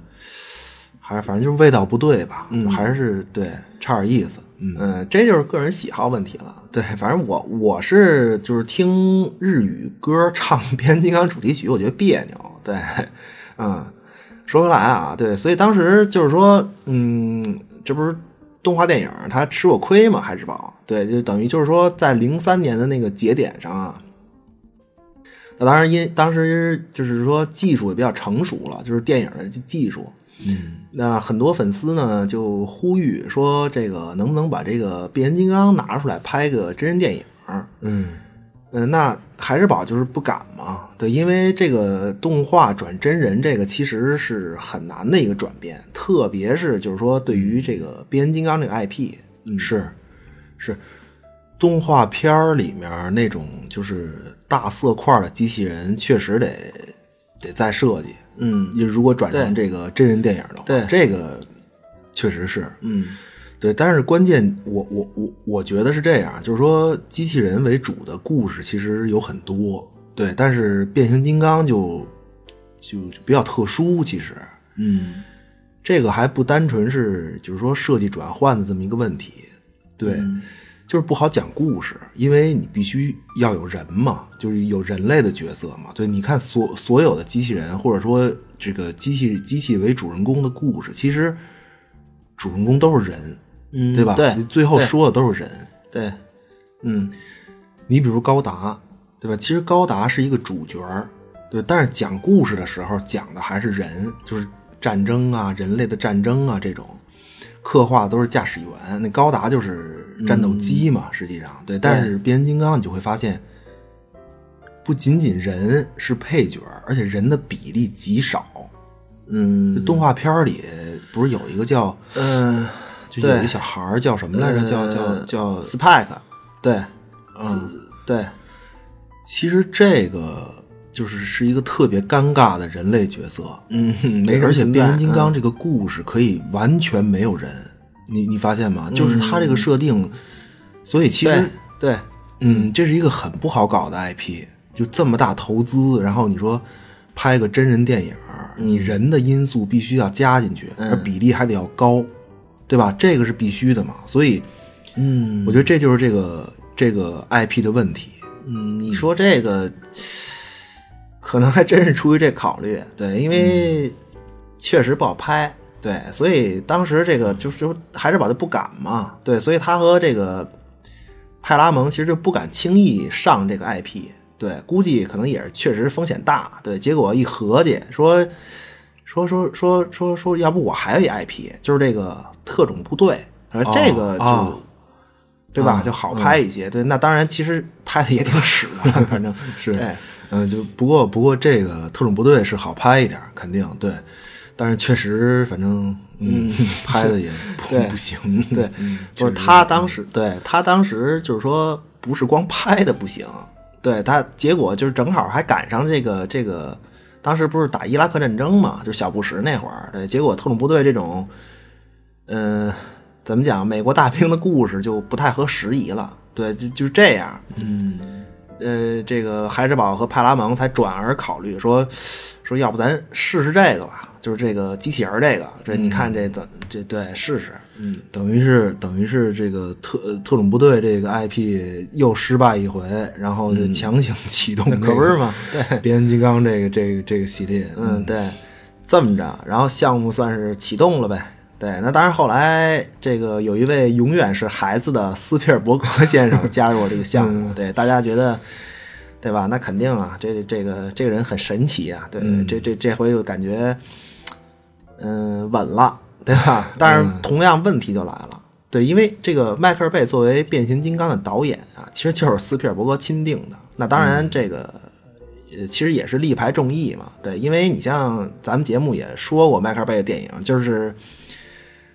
还是反正就是味道不对吧，还是对差点意思。嗯，嗯，这就是个人喜好问题了。对，反正我我是就是听日语歌唱《变形金刚》主题曲，我觉得别扭。对，嗯，说回来啊，对，所以当时就是说，嗯，这不是动画电影他吃过亏嘛，海之宝？对，就等于就是说，在零三年的那个节点上啊，那当然因当时就是说技术也比较成熟了，就是电影的技术。嗯，那很多粉丝呢就呼吁说，这个能不能把这个变形金刚拿出来拍个真人电影？嗯嗯，那海之宝就是不敢嘛，对，因为这个动画转真人，这个其实是很难的一个转变，特别是就是说对于这个变形金刚这个 IP，嗯，是。是，动画片儿里面那种就是大色块的机器人，确实得得再设计。嗯。你如果转成这个真人电影的话，对。这个确实是，嗯对。但是关键，我我我我觉得是这样，就是说机器人为主的故事其实有很多，对。但是变形金刚就就就比较特殊，其实嗯这个还不单纯是就是说设计转换的这么一个问题，对。就是不好讲故事，因为你必须要有人嘛，就是有人类的角色嘛。对，你看所所有的机器人，或者说这个机器机器为主人公的故事，其实主人公都是人，嗯对吧？对最后说的都是人。对，嗯你比如高达，对吧？其实高达是一个主角，对，但是讲故事的时候讲的还是人，就是战争啊，人类的战争啊这种，刻画的都是驾驶员。那高达就是战斗机嘛，实际上对。但是变形金刚你就会发现，不仅仅人是配角，而且人的比例极少。嗯动画片里不是有一个叫，嗯，就有一个小孩儿叫什么来着？叫叫呃叫 Spike，对，嗯，对，其实这个就是是一个特别尴尬的人类角色，嗯，没而且变形金刚嗯。这个故事可以完全没有人，你你发现吗？就是它这个设定，所以其实对对，嗯，这是一个很不好搞的 IP，就这么大投资，然后你说拍个真人电影，你人的因素必须要加进去，而比例还得要高，对吧？这个是必须的嘛。所以，嗯。我觉得这就是这个这个 IP 的问题。嗯，你说这个可能还真是出于这考虑，对，因为确实不好拍，对，所以当时这个就是就海之宝就不敢嘛，对，所以他和这个派拉蒙其实就不敢轻易上这个 IP，对，估计可能也是确实风险大，对，结果一合计说说说说说说，要不我还有一 IP，就是这个特种部队，而这个就。哦对吧？啊就好拍一些。对，那当然，其实拍的也挺屎的，反正 是对，嗯，就不过不过这个特种部队是好拍一点，肯定对，但是确实反正嗯，拍的也不不行，对，就是他当时，对他当时就是说，不是光拍的不行，对他结果就是正好还赶上这个这个，当时不是打伊拉克战争嘛，就小布什那会儿，对，结果特种部队这种，嗯、怎么讲，美国大兵的故事就不太合时宜了，对，就就是这样，嗯。呃，这个海之宝和派拉蒙才转而考虑说，说要不咱试试这个吧，就是这个机器人这个，这你看这怎这对试试，嗯，等于是等于是这个特特种部队这个 IP 又失败一回，然后就强行启动、可不是吗？对，变形金刚这个这个这个系列，嗯，对，这么着，然后项目算是启动了呗。对，那当然，后来这个有一位永远是孩子的斯皮尔伯格先生 加入了这个项目，对，大家觉得，对吧？那肯定啊，这这个这个人很神奇啊，对，这这这回就感觉，嗯、稳了，对吧？但是同样问题就来了，对，因为这个迈克尔贝作为变形金刚的导演啊，其实就是斯皮尔伯格钦定的。那当然，这个呃，其实也是力排众议嘛。对，因为你像咱们节目也说过迈克尔贝的电影，就是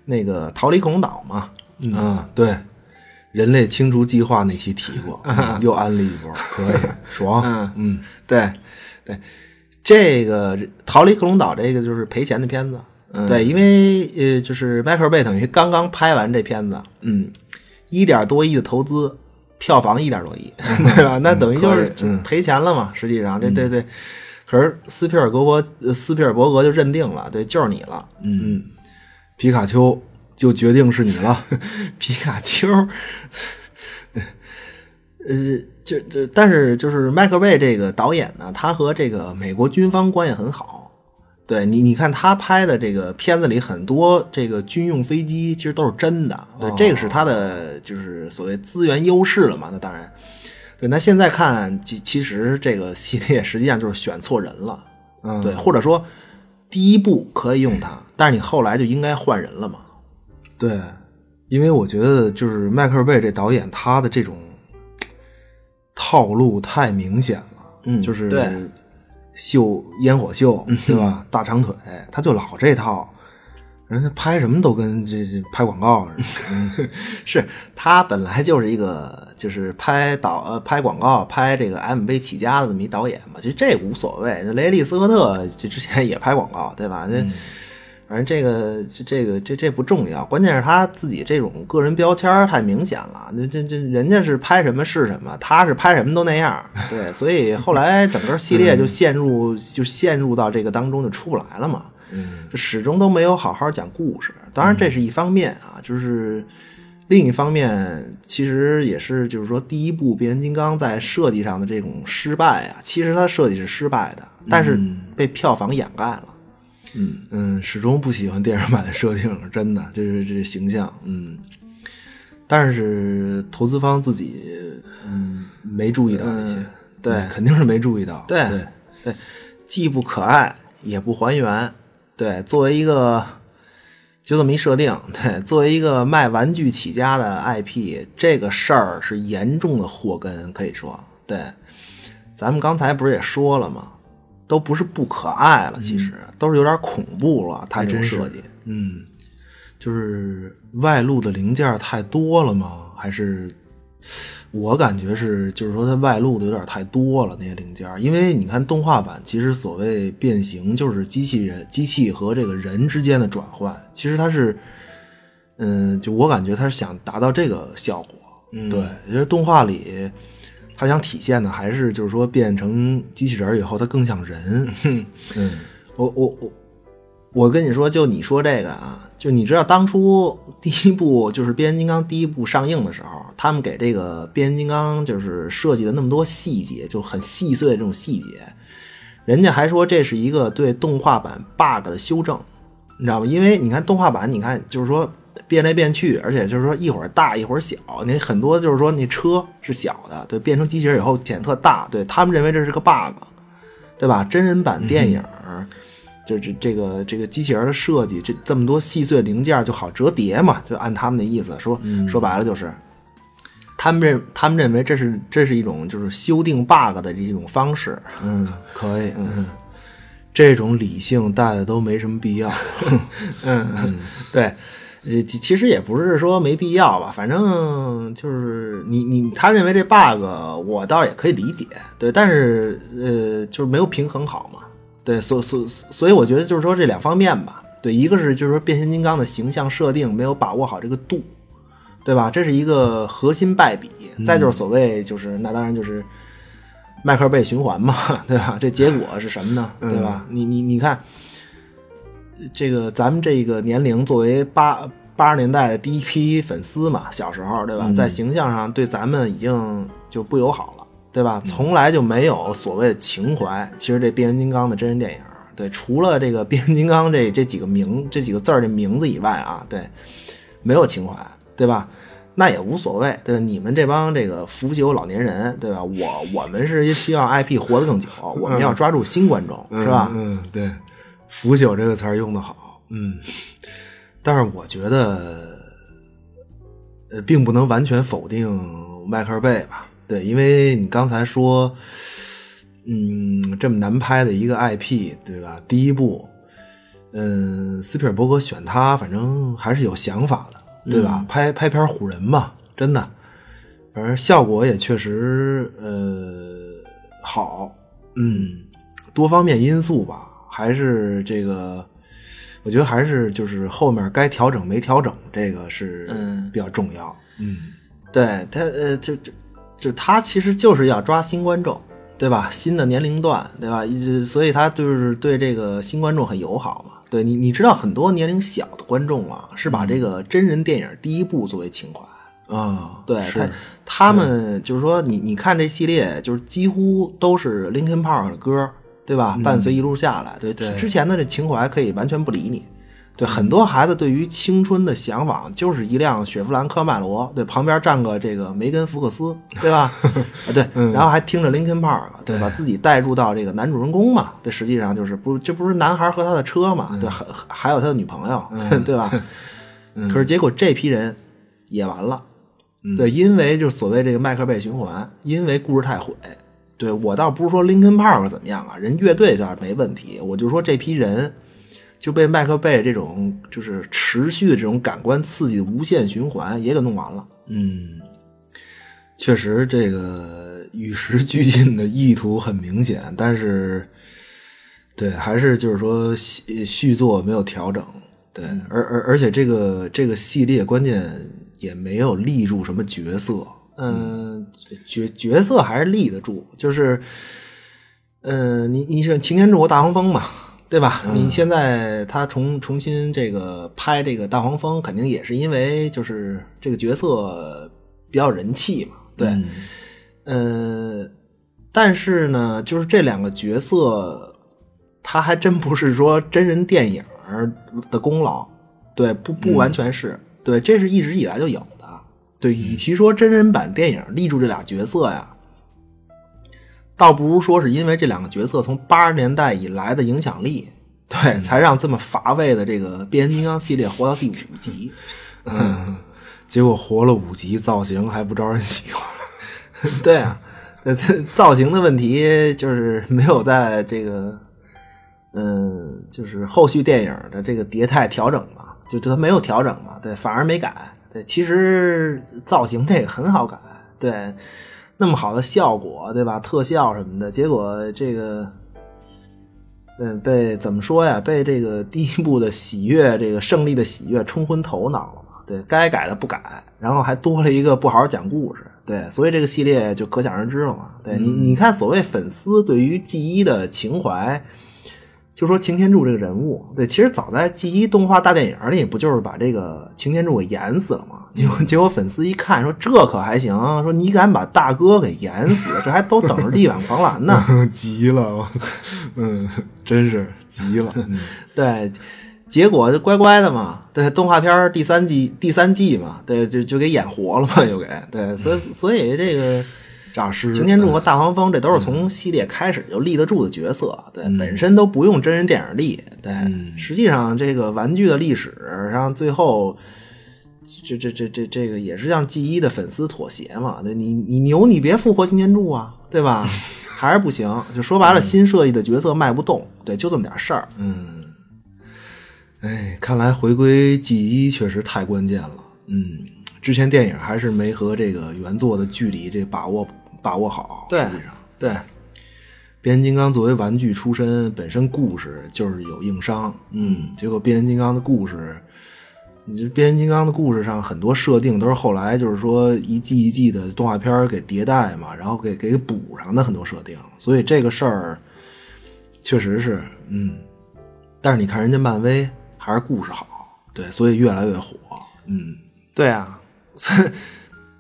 那个《逃离恐龙岛》嘛。嗯，对，人类清除计划那期提过，嗯又安利一波，可以 爽，嗯嗯对，对，这个《逃离克隆岛》这个就是赔钱的片子。对，因为呃，就是迈克尔贝等于刚刚拍完这片子，嗯，一点多亿的投资，票房一点多亿，对吧？那等于就是赔钱了嘛。实际上，这对对，可是斯皮尔格伯呃斯皮尔伯格就认定了，对，就是你了。嗯，皮卡丘就决定是你了，皮卡丘，呃，就就但是就是迈克尔贝这个导演呢，他和这个美国军方关系很好。对你，你看他拍的这个片子里很多这个军用飞机其实都是真的，对，这个是他的就是所谓资源优势了嘛。那当然，对，那现在看其其实这个系列实际上就是选错人了，嗯，对，或者说第一部可以用它，但是你后来就应该换人了嘛。对，因为我觉得就是迈克尔贝这导演他的这种套路太明显了，嗯就是对秀烟火秀，对吧？大长腿，他就老这套，人家拍什么都跟这这拍广告似的，嗯 是他本来就是一个就是拍导呃拍广告拍这个 MV 起家的这么一导演嘛，其实这无所谓。那雷利斯科特这之前也拍广告，对吧？那、反正这个这这个这这不重要，关键是他自己这种个人标签太明显了。那这这人家是拍什么是什么，他是拍什么都那样。对，所以后来整个系列就陷入就陷入到这个当中就出不来了嘛。就始终都没有好好讲故事。当然，这是一方面啊，就是另一方面，其实也是就是说，第一部变形金刚在设计上的这种失败啊，其实它设计是失败的，但是被票房掩盖了。嗯，始终不喜欢电影版的设定，真的，这是这形象，嗯。但是投资方自己，嗯，没注意到这些，对嗯肯定是没注意到，对对，对，既不可爱也不还原。对，作为一个就这么一设定，对，作为一个卖玩具起家的 IP，这个事儿是严重的祸根，可以说，对。咱们刚才不是也说了吗？都不是不可爱了，其实、都是有点恐怖了。它这设计，嗯，就是外露的零件太多了吗？还是我感觉是，就是说它外露的有点太多了那些零件，因为你看动画版，其实所谓变形就是机器人、机器和这个人之间的转换，其实它是，嗯，就我感觉它是想达到这个效果。嗯，对，就是动画里。他想体现的还是就是说变成机器人以后，他更像人。嗯，我我我我跟你说，就你说这个啊，就你知道当初第一部就是变形金刚第一部上映的时候，他们给这个变形金刚就是设计的那么多细节，就很细碎的这种细节，人家还说这是一个对动画版 bug 的修正，你知道吗？因为你看动画版，你看就是说变来变去，而且就是说一会儿大一会儿小，你很多就是说那车是小的，对，变成机器人以后显得特大，对他们认为这是个 bug，对吧？真人版电影。就这这个这个机器人的设计，这这么多细碎零件就好折叠嘛，就按他们的意思说，说白了就是，他们认他们认为这是这是一种就是修订 bug 的这种方式，嗯，可以，嗯，这种理性带的都没什么必要。嗯，对，呃，其其实也不是说没必要吧，反正就是你你他认为这 bug 我倒也可以理解，对，但是呃，就是没有平衡好嘛，对，所所所以我觉得就是说这两方面吧，对，一个是就是说变形金刚的形象设定没有把握好这个度，对吧？这是一个核心败笔，再就是所谓就是那当然就是。迈克尔贝循环嘛，对吧？这结果是什么呢？对吧？你你你看，这个咱们这个年龄作为八八十年代的第一批粉丝嘛，小时候对吧，在形象上对咱们已经就不友好了，对吧？从来就没有所谓的情怀。其实这变形金刚的真人电影，对，除了这个变形金刚这这几个名这几个字儿的名字以外啊，对，没有情怀，对吧？那也无所谓，对吧？你们这帮这个腐朽老年人，对吧？我我们是希望 IP 活得更久，我们要抓住新观众，是吧？嗯，对，“腐朽”这个词儿用的好，嗯，但是我觉得，呃，并不能完全否定迈克尔贝吧？对，因为你刚才说，嗯，这么难拍的一个 IP，对吧？第一部，嗯，斯皮尔伯格选他，反正还是有想法的，对吧？拍拍片唬人嘛，真的，反正效果也确实，呃，好，嗯，多方面因素吧，还是这个，我觉得还是就是后面该调整没调整，这个是嗯比较重要。嗯对他呃，就就就他其实就是要抓新观众，对吧？新的年龄段，对吧？一所以他就是对这个新观众很友好嘛。对你，你知道很多年龄小的观众啊，是把这个真人电影第一部作为情怀。啊，对他，他们就是说，你你看这系列，就是几乎都是 Linkin Park 的歌，对吧？伴随一路下来，对之之前的这情怀可以完全不理你。对，很多孩子对于青春的向往就是一辆雪佛兰科迈罗，对，旁边站个这个梅根福克斯，对吧？啊，对，然后还听着 Linkin Park，对，吧自己带入到这个男主人公嘛。这，实际上就是不，这不是男孩和他的车嘛？对，还还有他的女朋友，对吧？可是结果这批人也完了。对，因为就是所谓这个迈克尔贝循环，因为故事太毁。对我倒不是说 Linkin Park 怎么样啊，人乐队倒是没问题，我就说这批人就被麦克贝这种就是持续的这种感官刺激的无限循环也给弄完了。嗯确实这个与时俱进的意图很明显，但是对，还是就是说续续作没有调整，对，而而而且这个这个系列关键也没有立住什么角色，嗯，角角色还是立得住，就是，呃、你你是擎天柱和大黄蜂嘛，对吧？你现在他重重新这个拍这个大黄蜂，肯定也是因为就是这个角色比较人气嘛，对，呃，但是呢，就是这两个角色，他还真不是说真人电影的功劳，对，不不完全是，对，这是一直以来就有的，对，与其说真人版电影立住这俩角色呀。倒不如说是因为这两个角色从八十年代以来的影响力，对，才让这么乏味的这个变形金刚系列活到第五集。嗯，结果活了五集，造型还不招人喜欢。对啊，呃造型的问题就是没有在这个，嗯，就是后续电影的这个迭代调整嘛，就就它没有调整嘛，对，反而没改。对，其实造型这个很好改，对。那么好的效果，对吧？特效什么的，结果这个，嗯，被怎么说呀？被这个第一部的喜悦，这个胜利的喜悦冲昏头脑了嘛？对该改的不改，然后还多了一个不好好讲故事，对，所以这个系列就可想而知了嘛。对你，你看，所谓粉丝对于 G 一的情怀，就说擎天柱这个人物，对，其实早在 G 一动画大电影里，不就是把这个擎天柱给演死了吗？结果，结果粉丝一看说：“这可还行？说你敢把大哥给演死，这还都等着力挽狂澜呢。急了，嗯，真是急了。嗯对，结果就乖乖的嘛。对，动画片儿第三季第三季嘛，对，就就给演活了嘛，又给对，所以所以这个诈尸擎天柱和大黄蜂，这都是从系列开始就立得住的角色，对，本身都不用真人电影立，对，实际上这个玩具的历史上最后。这这这这这个也是让 G 一的粉丝妥协嘛？对你你牛你别复活擎天柱啊，对吧？还是不行。就说白了，新设计的角色卖不动，对，就这么点事儿。嗯，哎，看来回归 G 一确实太关键了。嗯，之前电影还是没和这个原作的距离这把握把握好。对对，变形金刚作为玩具出身，本身故事就是有硬伤。嗯，结果变形金刚的故事。你这变形金刚的故事上很多设定都是后来就是说一季一季的动画片给迭代嘛，然后给给补上的很多设定，所以这个事儿确实是嗯，但是你看人家漫威还是故事好，对，所以越来越火，嗯，对啊，所以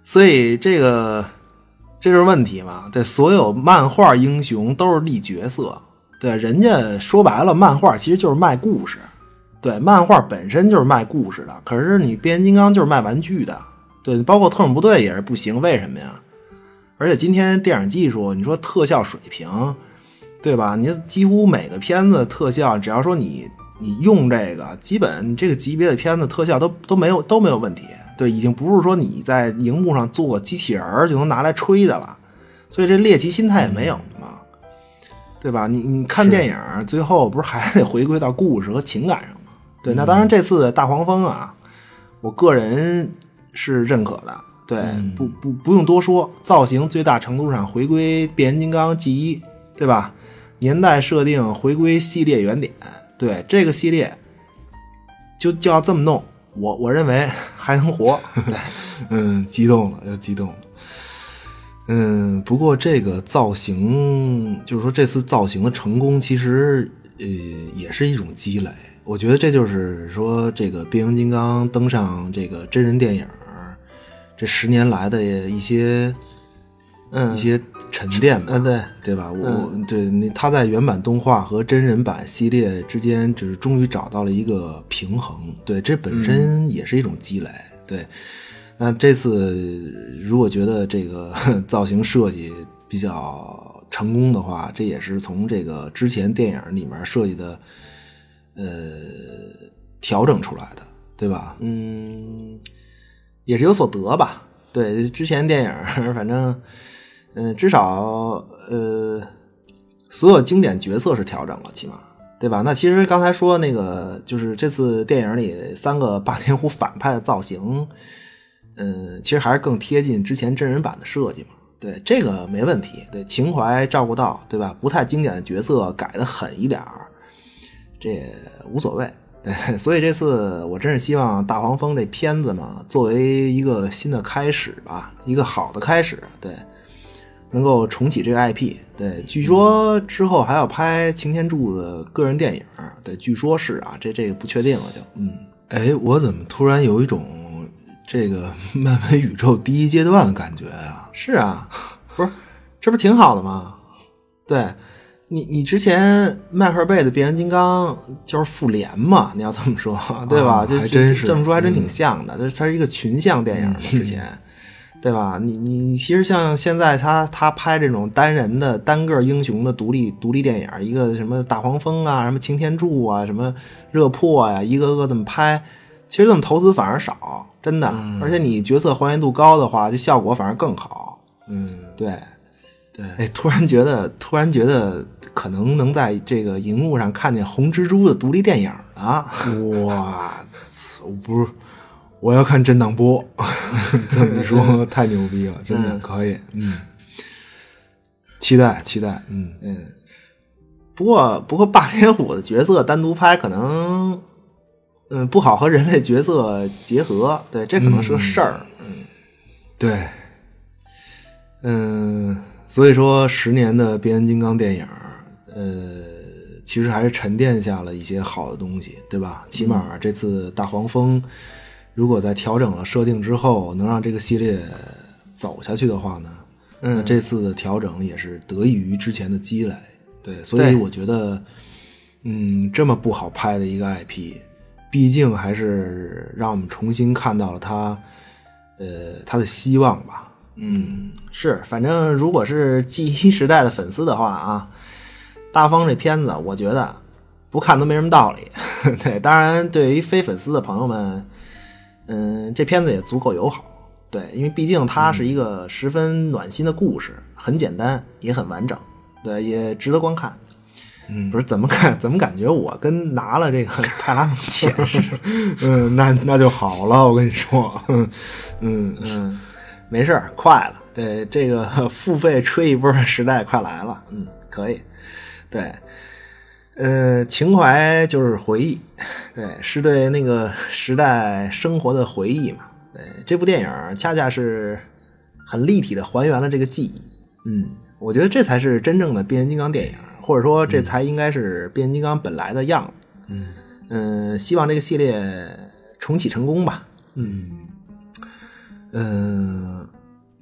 所以这个这就是问题嘛？对，所有漫画英雄都是立角色，对，人家说白了，漫画其实就是卖故事。对，漫画本身就是卖故事的，可是你变形金刚就是卖玩具的，对，包括特种部队也是不行，为什么呀？而且今天电影技术，你说特效水平，对吧？你几乎每个片子特效，只要说你你用这个，基本这个级别的片子特效都都没有都没有问题。对，已经不是说你在荧幕上做机器人儿就能拿来吹的了，所以这猎奇心态也没有嘛，对吧？你你看电影，最后不是还得回归到故事和情感上吗？对，那当然，这次大黄蜂啊，我个人是认可的。对，不不不用多说，造型最大程度上回归变形金刚 G 一，对吧？年代设定回归系列原点，对这个系列就就要这么弄，我我认为还能活。对，嗯，激动了，要激动了。嗯，不过这个造型，就是说这次造型的成功，其实呃也是一种积累。我觉得这就是说，这个变形金刚登上这个真人电影这十年来的一些，嗯一些沉淀吧，嗯，对，对吧？我对那他在原版动画和真人版系列之间，只是终于找到了一个平衡。对，这本身也是一种积累。对，那这次如果觉得这个 造型设计比较成功的话，这也是从这个之前电影里面设计的。呃，调整出来的，对吧？嗯，也是有所得吧。对，之前电影反正，嗯，至少呃，所有经典角色是调整了，起码对吧？那其实刚才说那个，就是这次电影里三个霸天虎反派的造型，嗯，其实还是更贴近之前真人版的设计嘛。对，这个没问题。对，情怀照顾到，对吧？不太经典的角色改的狠一点儿。这也无所谓，对，所以这次我真是希望大黄蜂这片子嘛，作为一个新的开始吧，一个好的开始，对，能够重启这个 IP。对，据说之后还要拍擎天柱的个人电影。对，据说是啊，这这个不确定了就。嗯，哎，我怎么突然有一种这个 漫威宇宙第一阶段的感觉啊？是啊，不是，这不挺好的吗？对，你你之前迈克尔贝的变形金刚就是复联嘛？你要这么说，对吧？就还真是这么说，还真挺像的。它它是一个群像电影嘛，之前。对吧？你你你，其实像现在他他拍这种单人的单个英雄的独立独立电影，一个什么大黄蜂啊，什么擎天柱啊，什么热破呀，一个个这么拍，其实这么投资反而少，真的。而且你角色还原度高的话，这效果反而更好。嗯，对，对，哎，突然觉得，突然觉得可能能在这个荧幕上看见红蜘蛛的独立电影了。哇操！不是，我要看震荡波。这么一说，太牛逼了，真的嗯可以。嗯，期待期待。嗯嗯，不过不过霸天虎的角色单独拍可能，嗯，不好和人类角色结合，对，这可能是个事儿。嗯对，嗯，所以说十年的变形金刚电影，呃，其实还是沉淀下了一些好的东西，对吧？起码这次大黄蜂，如果在调整了设定之后，能让这个系列走下去的话呢，嗯，这次的调整也是得益于之前的积累，对，所以我觉得，嗯，这么不好拍的一个 IP，毕竟还是让我们重新看到了它，呃，它的希望吧。嗯，是，反正如果是 G 一时代的粉丝的话啊，大方这片子，我觉得不看都没什么道理。对，当然对于非粉丝的朋友们，嗯，这片子也足够友好。对，因为毕竟它是一个十分暖心的故事，很简单，也很完整，对，也值得观看。嗯，不是怎么感怎么感觉我跟拿了这个泰拉蒙钱似的。嗯，那那就好了，我跟你说，嗯嗯嗯，没事儿，快了，这这个付费吹一波的时代快来了，嗯，可以，对，呃，情怀就是回忆，对，是对那个时代生活的回忆嘛，对，这部电影恰恰是很立体的还原了这个记忆，嗯，我觉得这才是真正的变形金刚电影，或者说这才应该是变形金刚本来的样子，嗯希望这个系列重启成功吧，嗯，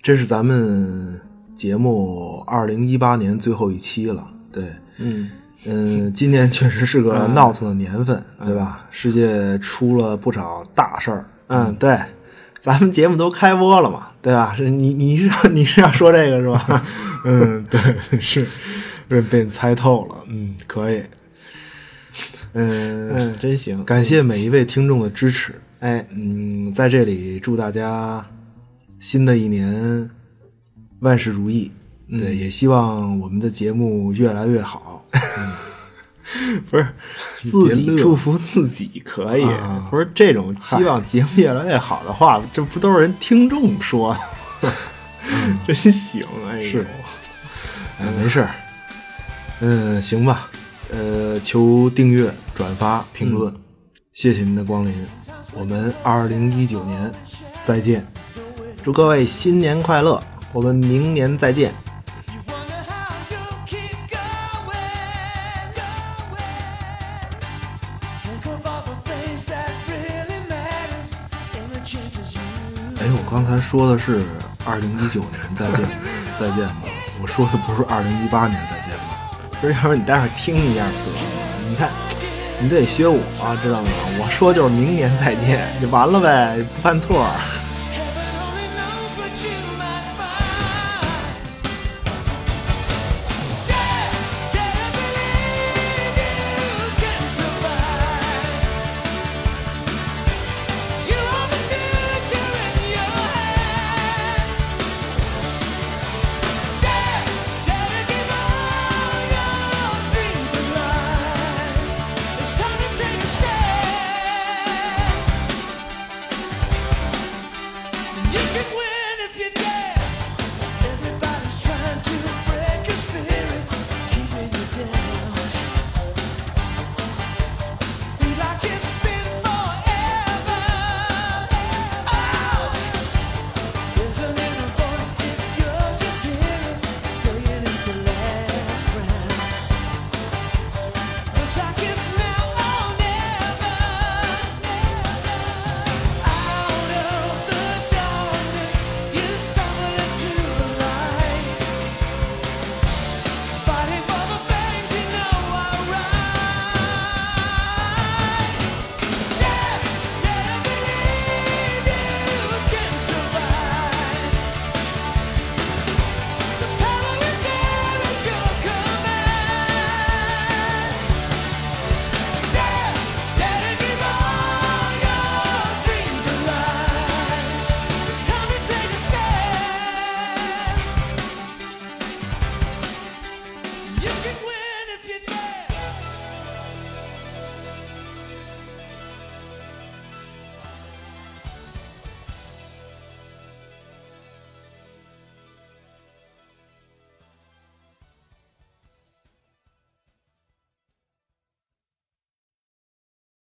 这是咱们节目二零一八年最后一期了，对，嗯。嗯，今年确实是个闹腾的年份，对吧？世界出了不少大事儿，嗯，对，咱们节目都开播了嘛，对吧？是你你是要 你是要说这个是吧？嗯，对，是，被被你猜透了，嗯，可以，嗯，嗯，真行，感谢每一位听众的支持，哎，嗯，在这里祝大家新的一年万事如意，对，也希望我们的节目越来越好。不是 自己祝福自己可以，啊不是这种希望节目越来越好的话，这不都是人听众说的？真行，哎，是哎，没事儿，嗯，行吧，呃，求订阅、转发、评论，谢谢您的光临，我们二零一九年再见。祝各位新年快乐，我们明年再见。刚才说的是二零一九年再见，再见吧，我说的不是二零一八年再见吧？不是，要不你待会儿听一下得了。你看，你得学我、知道吗？我说就是明年再见，就完了呗，不犯错儿。